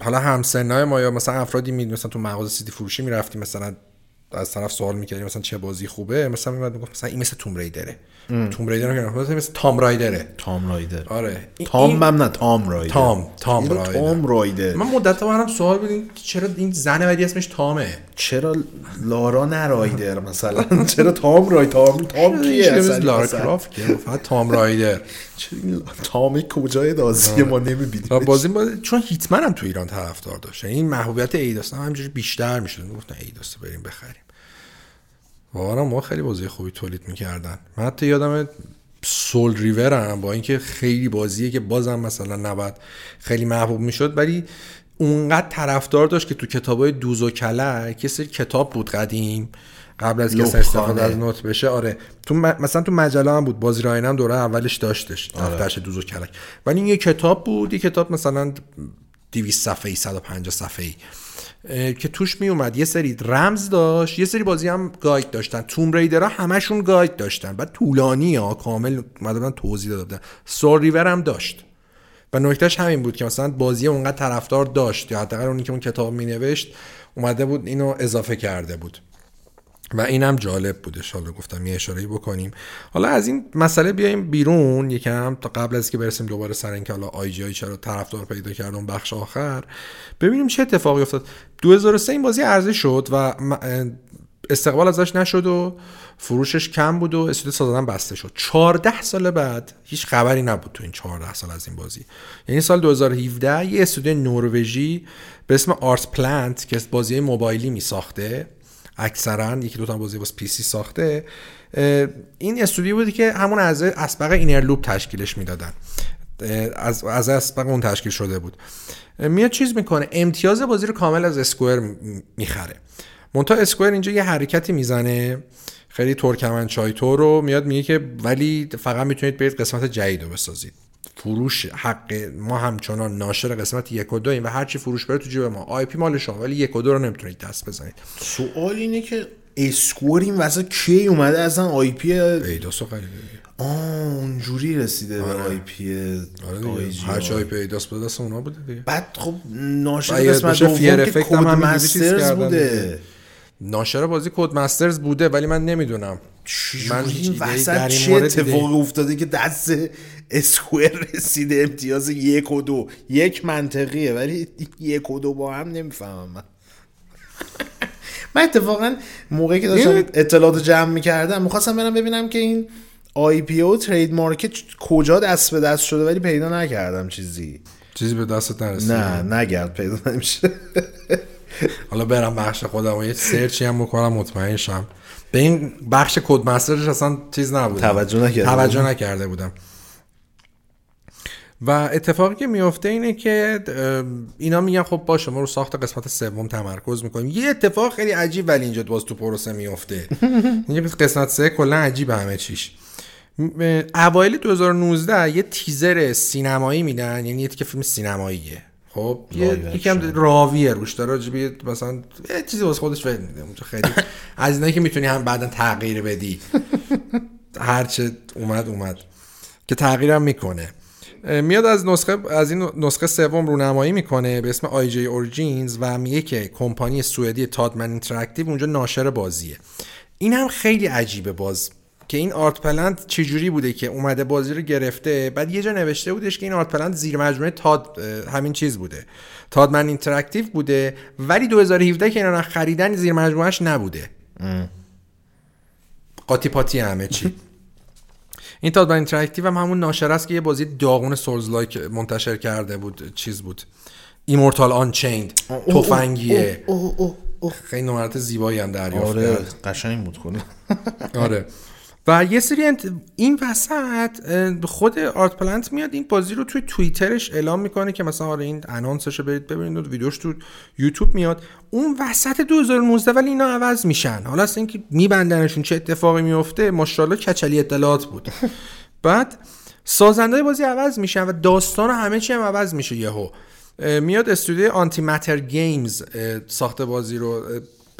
Speaker 2: حالا همسنای ما یا مثلا افرادی می مثلا تو مغازه سیدی فروشی می‌رفتیم مثلا از طرف سوال می‌کردیم مثلا چه بازی خوبه مثلا میاد می‌گفت مثلا این مثل توم ریدره توم ریدر رو مثل تام رایدره
Speaker 1: تام رایدر
Speaker 2: آره.
Speaker 1: تام هم نه تام رایدر
Speaker 2: تام تام
Speaker 1: رایدر تام رایدر
Speaker 2: من مدت منم سوال بود چرا این زن بعدی اسمش تامه
Speaker 1: چرا لارا نه رایدر مثلا؟ چرا تام رای تام تام کیه
Speaker 2: اصلا؟ لارا کرافت فقط تام رایدر
Speaker 1: تام کجای بازی ما نمی‌بینیم.
Speaker 2: بازی چون هیتمن هم تو ایران طرفدار داشت. این محبوبیت ایداس هم همینجوری بیشتر می‌شد. گفتن ایداس بریم بخریم. واقعا ما خیلی بازی خوبی تولید می‌کردن. من حتی یادم سول ریور هم با اینکه خیلی بازیه که بازم مثلا نباید خیلی محبوب می‌شد ولی اونقدر طرفدار داشت که تو کتابای دوز و کلک یه سری کتاب بود قدیم قبل از که استفاده از نوت بشه. آره. تو مثلا تو مجله هم بود بازی راین هم دوره اولش داشتش آره. دفترش دوز و کلک. ولی این یه کتاب بود یه کتاب مثلا 200 صفحه‌ای 150 صفحه‌ای. که توش می اومد یه سری رمز داشت یه سری بازی هم گاید داشتن. توم ریدرها همشون گاید داشتن. بعد طولانی ها کامل مثلا توضیح داده بودن. سول ریور هم داشت. و نکتهش همین بود که مثلا بازی اونقدر طرفدار داشت یا حداقل اونی که اون کتاب می نوشت اومده بود اینو اضافه کرده بود. و اینم جالب بودش حالا گفتم یه اشاره بکنیم. حالا از این مسئله بیایم بیرون یکم تا قبل از که برسیم دوباره سر اینکه حالا آی جی آی چرا طرفدار پیدا کرد اون بخش آخر ببینیم چه اتفاقی افتاد. 2003 این بازی عرضه شد و استقبال ازش نشد و فروشش کم بود و استودیو سازندش بسته شد. 14 سال بعد هیچ خبری نبود تو این 14 سال از این بازی. یعنی سال 2017 یه استودیو نروژی به اسم Artplant که بازی موبایلی می ساخته اکثرا یکی دو تا بازی واسه پی سی ساخته. این استودیو بودی که همون از اسبق Innerloop تشکیلش می‌دادن. از از اسبق اون تشکیل شده بود. میاد چیز می‌کنه. امتیاز بازی رو کامل از Square می‌خره. منتها Square اینجا یه حرکتی می‌زنه. خیلی ترکمن چایتو رو میاد میگه که ولی فقط می‌تونید برید قسمت جدید بسازید. فروش حق ما همچنان ناشر قسمت یک و دو و هرچی فروش بره تو جیب ما. IP مال شما ولی یک و دو رو نمی‌تونید دست بزنید.
Speaker 1: سوال اینه که Square این وسط کی اومده اصلا؟
Speaker 2: IP
Speaker 1: Eidos اونجوری رسیده به IP
Speaker 2: آره دیگه. هرچی IP Eidos بوده دست اونا بوده دیگه.
Speaker 1: بعد خب ناشر قسمت دوم که
Speaker 2: افکت Codemasters
Speaker 1: بوده.
Speaker 2: ناشر بازی Codemasters بوده ولی من نمی‌دونم. من
Speaker 1: این وسط چه
Speaker 2: مورد
Speaker 1: اتفاقی افتاده که دست Square رسیده امتیاز یک و دو. یک منطقیه ولی یک و دو با هم نمی‌فهمم من. من اتفاقا موقعی که داشتم
Speaker 2: این-
Speaker 1: اطلاعات جمع می‌کردم می‌خواستم برم ببینم که این IP و trademark کجا دست به دست شده ولی پیدا نکردم چیزی.
Speaker 2: چیزی به دستت نرسید
Speaker 1: نه نگرد پیدا نمیشه.
Speaker 2: حالا برم بخش خودم و یه search ی هم بکنم مطمئن شم. به این بخش Codemasters ش اصلا چیز نبود
Speaker 1: توجه نکرده
Speaker 2: توجه نکرده بودم. و اتفاقی که میفته اینه که اینا میگن خب باشه ما رو ساخت قسمت سوم تمرکز می‌کنیم. یه اتفاق خیلی عجیب ولی اینجا باز تو پروسه میفته. اینجا قسمت سه کلا عجیب همه چیش. اوایل 2019 یه تیزر سینمایی میدن یعنی یه که فیلم سینماییه. خب یه یکم راویه روش داره یه مثلا یه چیزی واسه خودش فکر میده اونجا خیلی از اینایی که می‌تونی هم بعدا تغییر بدی. هرچه اومد اومد. که تغییرم می‌کنه. میاد از نسخه از این نسخه سوم رونمایی می‌کنه به اسم IGI Origins و میگه که کمپانی سوئدی Toadman Interactive اونجا ناشر بازیه. این هم خیلی عجیبه باز. که این Artplant چجوری بوده که اومده بازی رو گرفته؟ بعد یه جا نوشته بودش که این Artplant زیر مجموعه Toad همین چیز بوده. Toadman Interactive بوده ولی 2017 که اینا خریدن زیر مجموعهش نبوده. قاطی پاتی همه چی. این Toadman Interactive هم همون ناشر است که یه بازی داغون souls-like منتشر کرده بود چیز بود. Immortal Unchained تفنگیه. خیلی نمرات زیبایی هم دریافت
Speaker 1: آره قشنگ بود کنه
Speaker 2: آره. و یه سری انت... این وسط خود Artplant میاد این بازی رو توی توییترش اعلام می‌کنه که مثلا آره این announce ش رو برید ببینید و ویدیوش تو یوتیوب میاد. اون وسط 2019 ولی اینا عوض میشن. حالا اصلا اینکه میبندنشون چه اتفاقی میفته ماشاءالله کچلی اطلاعات بود. بعد سازنده بازی عوض میشن و داستان و همه چی هم عوض میشه یهو. میاد استودیو AntiMatter Games اه، ساخت بازی رو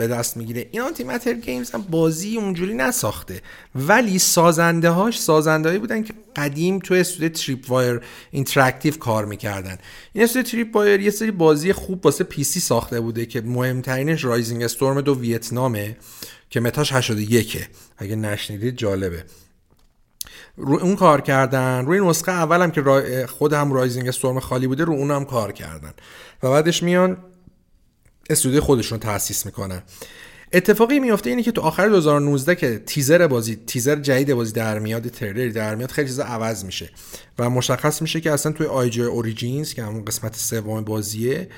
Speaker 2: به دست می‌گیره. این AntiMatter Games هم بازی اونجوری نساخته. ولی سازنده هاش سازنده بودن که قدیم تو استودیو Tripwire Interactive کار می‌کردن. این استودیو Tripwire یه سری بازی خوب واسه پی سی ساخته بوده که مهمترینش Rising Storm دو ویتنامه که Meta ش 81 اگه نشنیدید جالبه. رو اون کار کردن. روی نسخه اولم که. خود هم Rising Storm خالی بوده رو اون هم کار کردن. و بعدش میان استودیو خودشون رو تأسیس می‌کنن اتفاقی میفته اینه که تو آخر 2019 که تیزر بازی تیزر جدید بازی در میاد تریلر در میاد خیلی چیزا عوض میشه و مشخص میشه که اصلا توی IGI Origins که همون قسمت سوم بازیه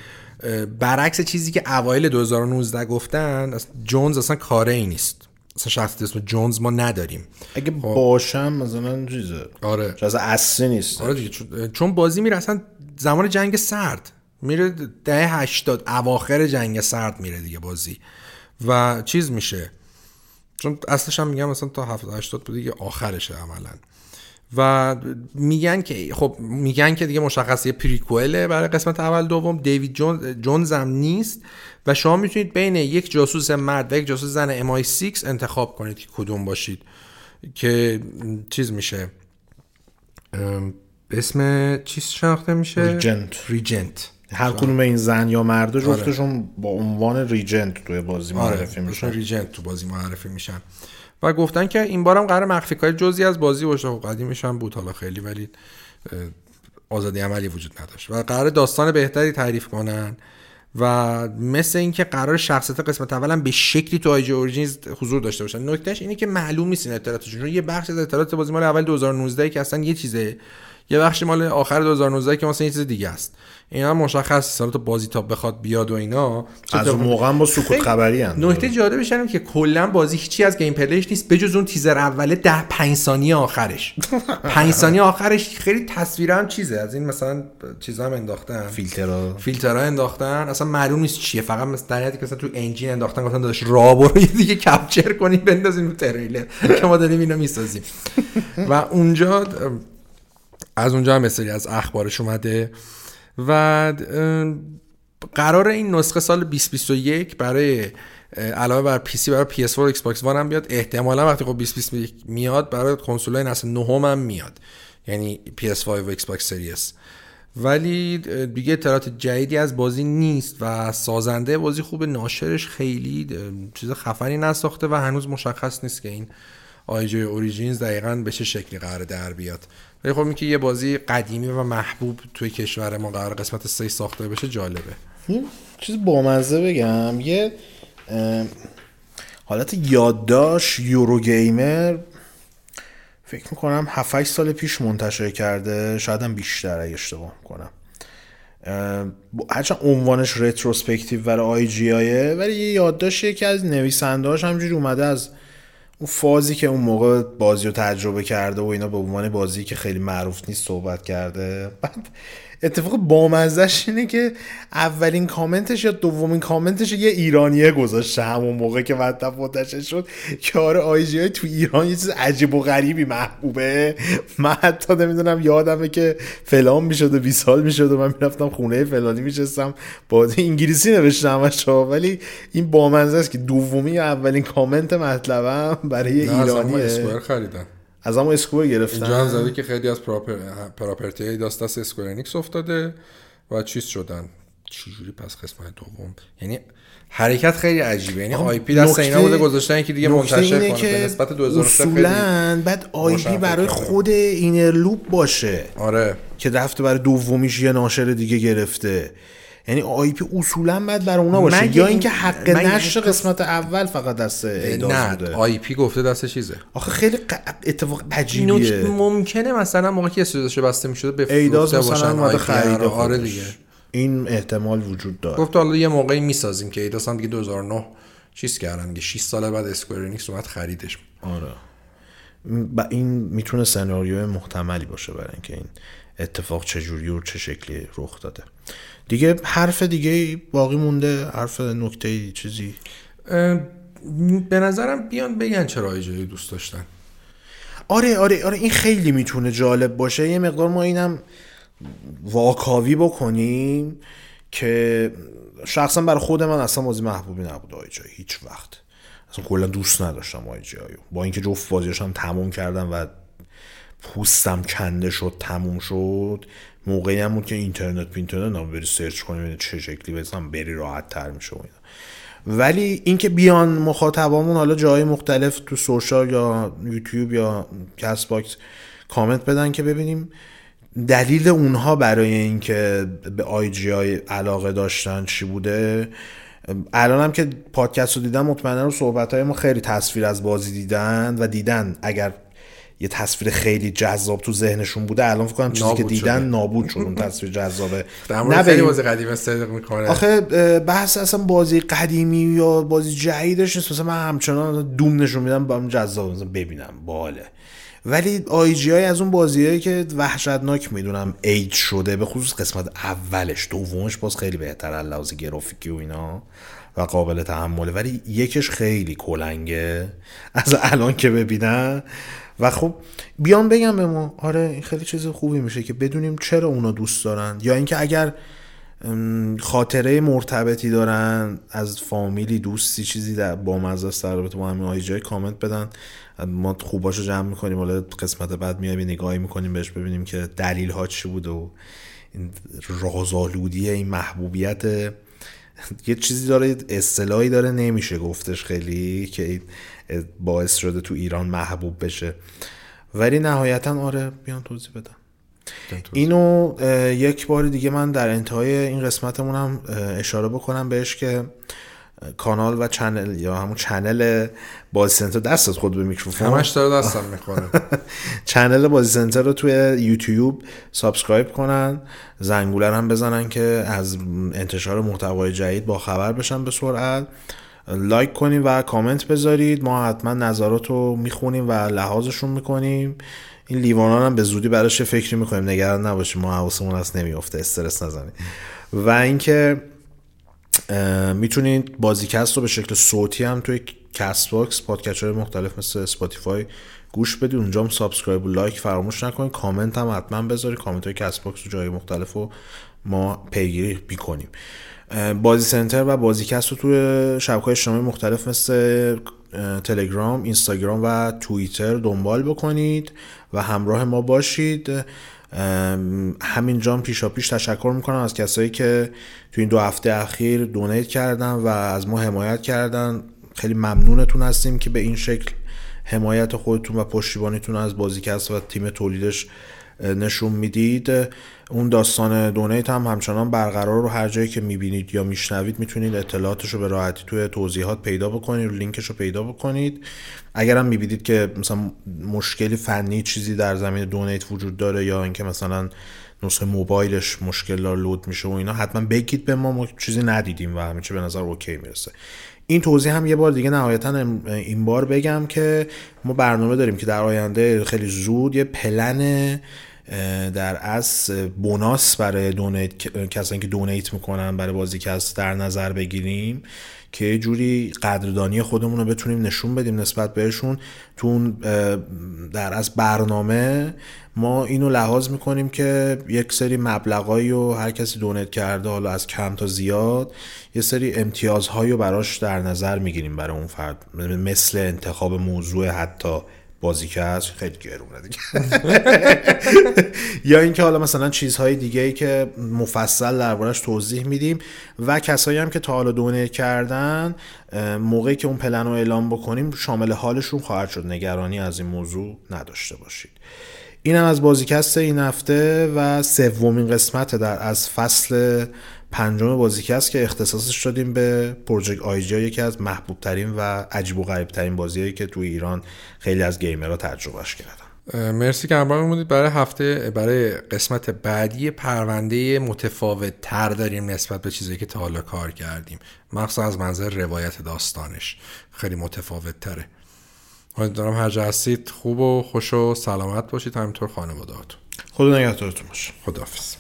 Speaker 2: برعکس چیزی که اوایل 2019 گفتن اصلا جونز اصلا کاره ای نیست. اصلا شخصیت اسم جونز ما نداریم.
Speaker 1: اگه باشم مثلا چیزه.
Speaker 2: آره.
Speaker 1: چیز اصلی نیست.
Speaker 2: آره دیگه چون- چون بازی میره اصلا زمان جنگ سرد. میره دهه 80 اواخر جنگ سرد میره دیگه بازی. و چیز میشه؟ چون اصلش هم میگم مثلا تا 70 80 بوده دیگه آخرشه عملا. و میگن که خب میگن که دیگه مشخص یه prequel ه برای قسمت اول دوم. دیوید جون جونز هم نیست. و شما می‌تونید بین یک جاسوس مرد و یک جاسوس زن MI6 انتخاب کنید که کدوم باشید. که چیز میشه؟ ام، اسم چیز شناخته میشه؟
Speaker 1: Regent.
Speaker 2: Regent.
Speaker 1: هر کدوم این زن یا مرد جفتشون با عنوان Regent توی بازی معرفی
Speaker 2: آره
Speaker 1: میشن.
Speaker 2: Regent تو بازی معرفی میشن. و گفتن که این بارم قرار مخفی کاری جزئی از بازی باشه. خب قدیمش هم بود حالا خیلی ولی آزادی عملی وجود نداشت. و قرار داستان بهتری تعریف کنن. و مثل اینکه قرار شخصیت قسمت اول هم به شکلی تو آیجی اورجینز حضور داشته باشن. نکتهش اینه که معلوم نیست این اطلاعاتشون. یه بخش از اطلاعات بازی مال اول 2019 که اصلا یه چیزه. یه بخش مال آخر 2019 که مثلا یه چیز دیگه است. اینا مشخص سال تو بازی تا بخواد بیاد و اینا
Speaker 1: از اون موقع هم با سکوت خبری هم.
Speaker 2: نکته جالبش اینه که کلا بازی هیچی از gameplay ش نیست بجز اون تیزر اوله ده 5 ثانیه آخرش. 5 ثانیه آخرش خیلی تصویر هم چیزه. از این مثلا چیزا هم انداختن.
Speaker 1: فیلترها
Speaker 2: فیلترها انداختن. اصلا معلوم نیست چیه. فقط مثلا در حدی که مثلا تو engine انداختن گفتن داداش را برو یه دیگه capture کنیم بندازیم تو تریلر. که ما داریم اینو می‌سازیم. و اونجا از اونجا هم مثلی از اخبارش اومده. و قرار این نسخه سال 2021 برای علاوه بر PC برای PS4 و Xbox One هم بیاد. احتمالا وقتی خب 2021 میاد برای کنسولای نسل نهم هم میاد. یعنی PS5 و Xbox Series. ولی دیگه اطلاعات جدیدی از بازی نیست و سازنده بازی خوب ناشرش خیلی چیز خفنی نساخته و هنوز مشخص نیست که این IGI Origins دقیقا به چه شکلی قرار در بیاد. ولی خب اینکه یه بازی قدیمی و محبوب توی کشور ما قرار قسمت 3 ساخته بشه جالبه.
Speaker 1: یه چیز بامزه بگم. یه حالت یادداشت Eurogamer فکر می‌کنم 7 سال پیش منتشر کرده. شاید هم بیشتر اگه اشتباه کنم. هرچند عنوانش retrospective برای IGI ه ولی یه یادداشت یکی از نویسندهاش همجوری اومده از اون فازی که اون موقع بازی رو تجربه کرده و اینا به عنوان بازی که خیلی معروف نیست صحبت کرده. بعد اتفاق بامزش اینه که اولین کامنتش یا دومین کامنتش یه ایرانیه گذاشته همون موقع که مطلب منتشر شد. که آره آی جی آی تو ایران یه چیز عجیب و غریبی محبوبه. من حتی نمی‌دونم یادمه که فلان می‌شد و 20 سال می‌شد و من می‌رفتم خونه فلانی میشستم. با انگلیسی نوشتم ولی این بامزه است که دومی یا اولین کامنت مطلبم برای ایرانیه.
Speaker 2: خریدن.
Speaker 1: از همون Square
Speaker 2: اینجا هم
Speaker 1: گرفتن
Speaker 2: زده که خیلی از proper... property دست Square Enix افتاده و چیز شدن. چجوری پس قسمت دوم؟ یعنی حرکت خیلی عجیبه. یعنی IP دست اینا بوده گذاشتن که دیگه منتشر کنه.
Speaker 1: که
Speaker 2: به نسبت 2003 خیلی
Speaker 1: بعد IP برای. خود Innerloop باشه.
Speaker 2: آره.
Speaker 1: که رفته برای دومیش یه ناشر دیگه گرفته. یعنی IP اصولا باید برای اونا باشه یا
Speaker 2: این-
Speaker 1: اینکه حق نشر قسمت اول فقط دست
Speaker 2: Eidos
Speaker 1: بوده.
Speaker 2: IP گفته دست چیزه.
Speaker 1: آخه خیلی ق- اتفاق عجیبیه.
Speaker 2: ممکنه مثلا موقعی که استودیوش بسته می‌شده به Eidos
Speaker 1: مثلا. خریده
Speaker 2: آره. دیگه.
Speaker 1: این احتمال وجود داره.
Speaker 2: گفت حالا یه موقعی می‌سازیم که Eidos هم دیگه 2009 چیز کردن دیگه. 6 سال بعد Square Enix اومد خریدش.
Speaker 1: آره. و این می‌تونه سناریو محتملی باشه برای اینکه این اتفاق چجوری و چه شکلی رخ داده. دیگه حرف دیگه باقی مونده حرف نکته چیزی؟
Speaker 2: به نظرم بیان بگن چرا آیجی دوست داشتن.
Speaker 1: آره آره آره این خیلی می‌تونه جالب باشه. یه مقدار ما اینم واکاوی بکنیم که شخصا برای خود من اصلا بازی محبوبی نبود آی جی هیچ وقت. اصلا کلا دوست نداشتم آی جی آیو با اینکه جفت بازیاشم تموم کردم و پوستم کنده شد تموم شد. موقعی هم بود که اینترنت پینترنت هم بری search کنی ببینی چه شکلی بزنم بری راحت تر میشه اینا. ولی اینکه بیان مخاطبامون حالا جای مختلف تو social یا یوتیوب یا Castbox کامنت بدن که ببینیم دلیل اونها برای اینکه به IGI علاقه داشتن چی بوده. الان هم که پادکست رو دیدن مطمئنا رو صحبت های ما خیلی تصویر از بازی دیدن و دیدن. اگر یه تصویر خیلی جذاب تو ذهنشون بوده. الان فکر کنم چیزی که دیدن
Speaker 2: شده.
Speaker 1: نابود شد اون تصویر جذابه.
Speaker 2: مورد خیلی. بازی قدیم صدق می‌کنه.
Speaker 1: آخه بحث اصلا بازی قدیمی یا بازی جدیدش نیست. مثلا من همچنان دوم نشون میدم با هم جذاب. مثلا ببینم باله ولی آی جی های از اون بازیهایی که وحشتناک می‌دونم اید شده به خصوص قسمت اولش. دومش باز خیلی بهتر از لحاظ گرافیکی و اینا و قابل تحمله. ولی یکش خیلی کلنگه. از الان که ببینم و خب بیان بگم به ما آره این خیلی چیز خوبی میشه که بدونیم چرا اونا دوست دارن. یا اینکه اگر خاطره مرتبطی دارن از فامیلی دوستی چیزی در با مزه است در رابطه با همین جای کامنت بدن. ما خوباشو جمع می‌کنیم. حالا قسمت بعد میایم نگاهی می‌کنیم بهش ببینیم که دلیل ها چی بود و این رازآلودی این محبوبیت یه چیزی داره اصطلاحی داره نمیشه گفتش خیلی که باعث شده تو ایران محبوب بشه. ولی نهایتا آره بیان توضیح بدن اینو یک بار دیگه من در انتهای این قسمتمون هم اشاره بکنم بهش که کانال و channel یا همون channel بازی سنتر. دستت خود به میکروفون.
Speaker 2: همش داره دستم می‌کنه
Speaker 1: channel بازی سنتر رو توی یوتیوب subscribe کنن. زنگوله هم بزنن که از انتشار محتوای جدید با خبر بشن به سرعت. لایک کنیم و کامنت بذارید. ما حتما نظرات رو می‌خونیم و لحاظشون می‌کنیم. این لیوانان هم به زودی براش فکری می‌کنیم. نگران نباشیم ما حواسمون هست نمیافته. استرس نزنید. و اینکه می‌تونید بازیکست رو به شکل صوتی هم توی Castbox پادکست های مختلف مثل Spotify گوش بدید اونجا هم subscribe و لایک فراموش نکنید کامنت هم حتما بذارید کامنت های Castbox و جای مختلف رو ما پیگیری می‌کنیم. بازی سنتر و بازیکست رو توی شبکه اجتماعی مختلف مثل تلگرام اینستاگرام و توییتر دنبال بکنید و همراه ما باشید. همینجا هم پیشا پیش تشکر می‌کنم از کسایی که تو این دو هفته اخیر donate کردن و از ما حمایت کردن. خیلی ممنونتون هستیم که به این شکل حمایت خودتون و پشتیبانیتون از بازیکست و تیم تولیدش نشون می‌دید. اون داستان دونیت هم همچنان برقرار رو هر جایی که می‌بینید یا میشنوید می‌تونید اطلاعاتش رو به راحتی توی توضیحات پیدا بکنید لینکش رو پیدا بکنید. اگر هم می‌بینید که مثلا مشکلی فنی چیزی در زمین دونیت وجود داره یا اینکه مثلا نسخه موبایلش مشکل داره لود میشه و اینا حتما بگید به ما ما چیزی ندیدیم و همه به نظر اوکی می‌رسه. این توضیح هم یه بار دیگه نهایتا این بار بگم که ما برنامه داریم که در آینده خیلی زود یه پلن در از بوناس برای دونیت کسانی که دونیت می‌کنن برای بازیکست در نظر بگیریم که جوری قدردانی خودمون رو بتونیم نشون بدیم نسبت بهشون. تو در از برنامه ما اینو لحاظ می‌کنیم که یک سری مبلغایی و هر کسی دونیت کرده حالا از کم تا زیاد یه سری امتیازهایی رو براش در نظر می‌گیریم برای اون فرد مثل انتخاب موضوع حتی بازی که خیلی گرونه دیگه یا اینکه حالا مثلا چیزهای دیگه ای که مفصل دربارش توضیح میدیم و کسایی هم که تا حالا دونه کردن موقعی که اون پلن رو اعلام بکنیم شامل حالشون خواهد شد. نگرانی از این موضوع نداشته باشید. این هم از بازیکست این هفته و سومین قسمت در از فصل پنجم بازیکست که اختصاصش دادیم به پروژکت آیجیا یکی از محبوب ترین و عجیب و غریب ترین بازیایی که توی ایران خیلی از گیمرها تجربهش کردن.
Speaker 2: مرسی که همراه بودید برای هفته برای قسمت بعدی پرونده متفاوت تر داریم نسبت به چیزایی که تا حالا کار کردیم. مخصوصا از منظر روایت داستانش خیلی متفاوت تره امیدوارم هر جا هستید خوب و خوش و سلامت باشید. همینطور خانوادهاتون
Speaker 1: خدا نگهدارتون باشه.
Speaker 2: خداحافظ.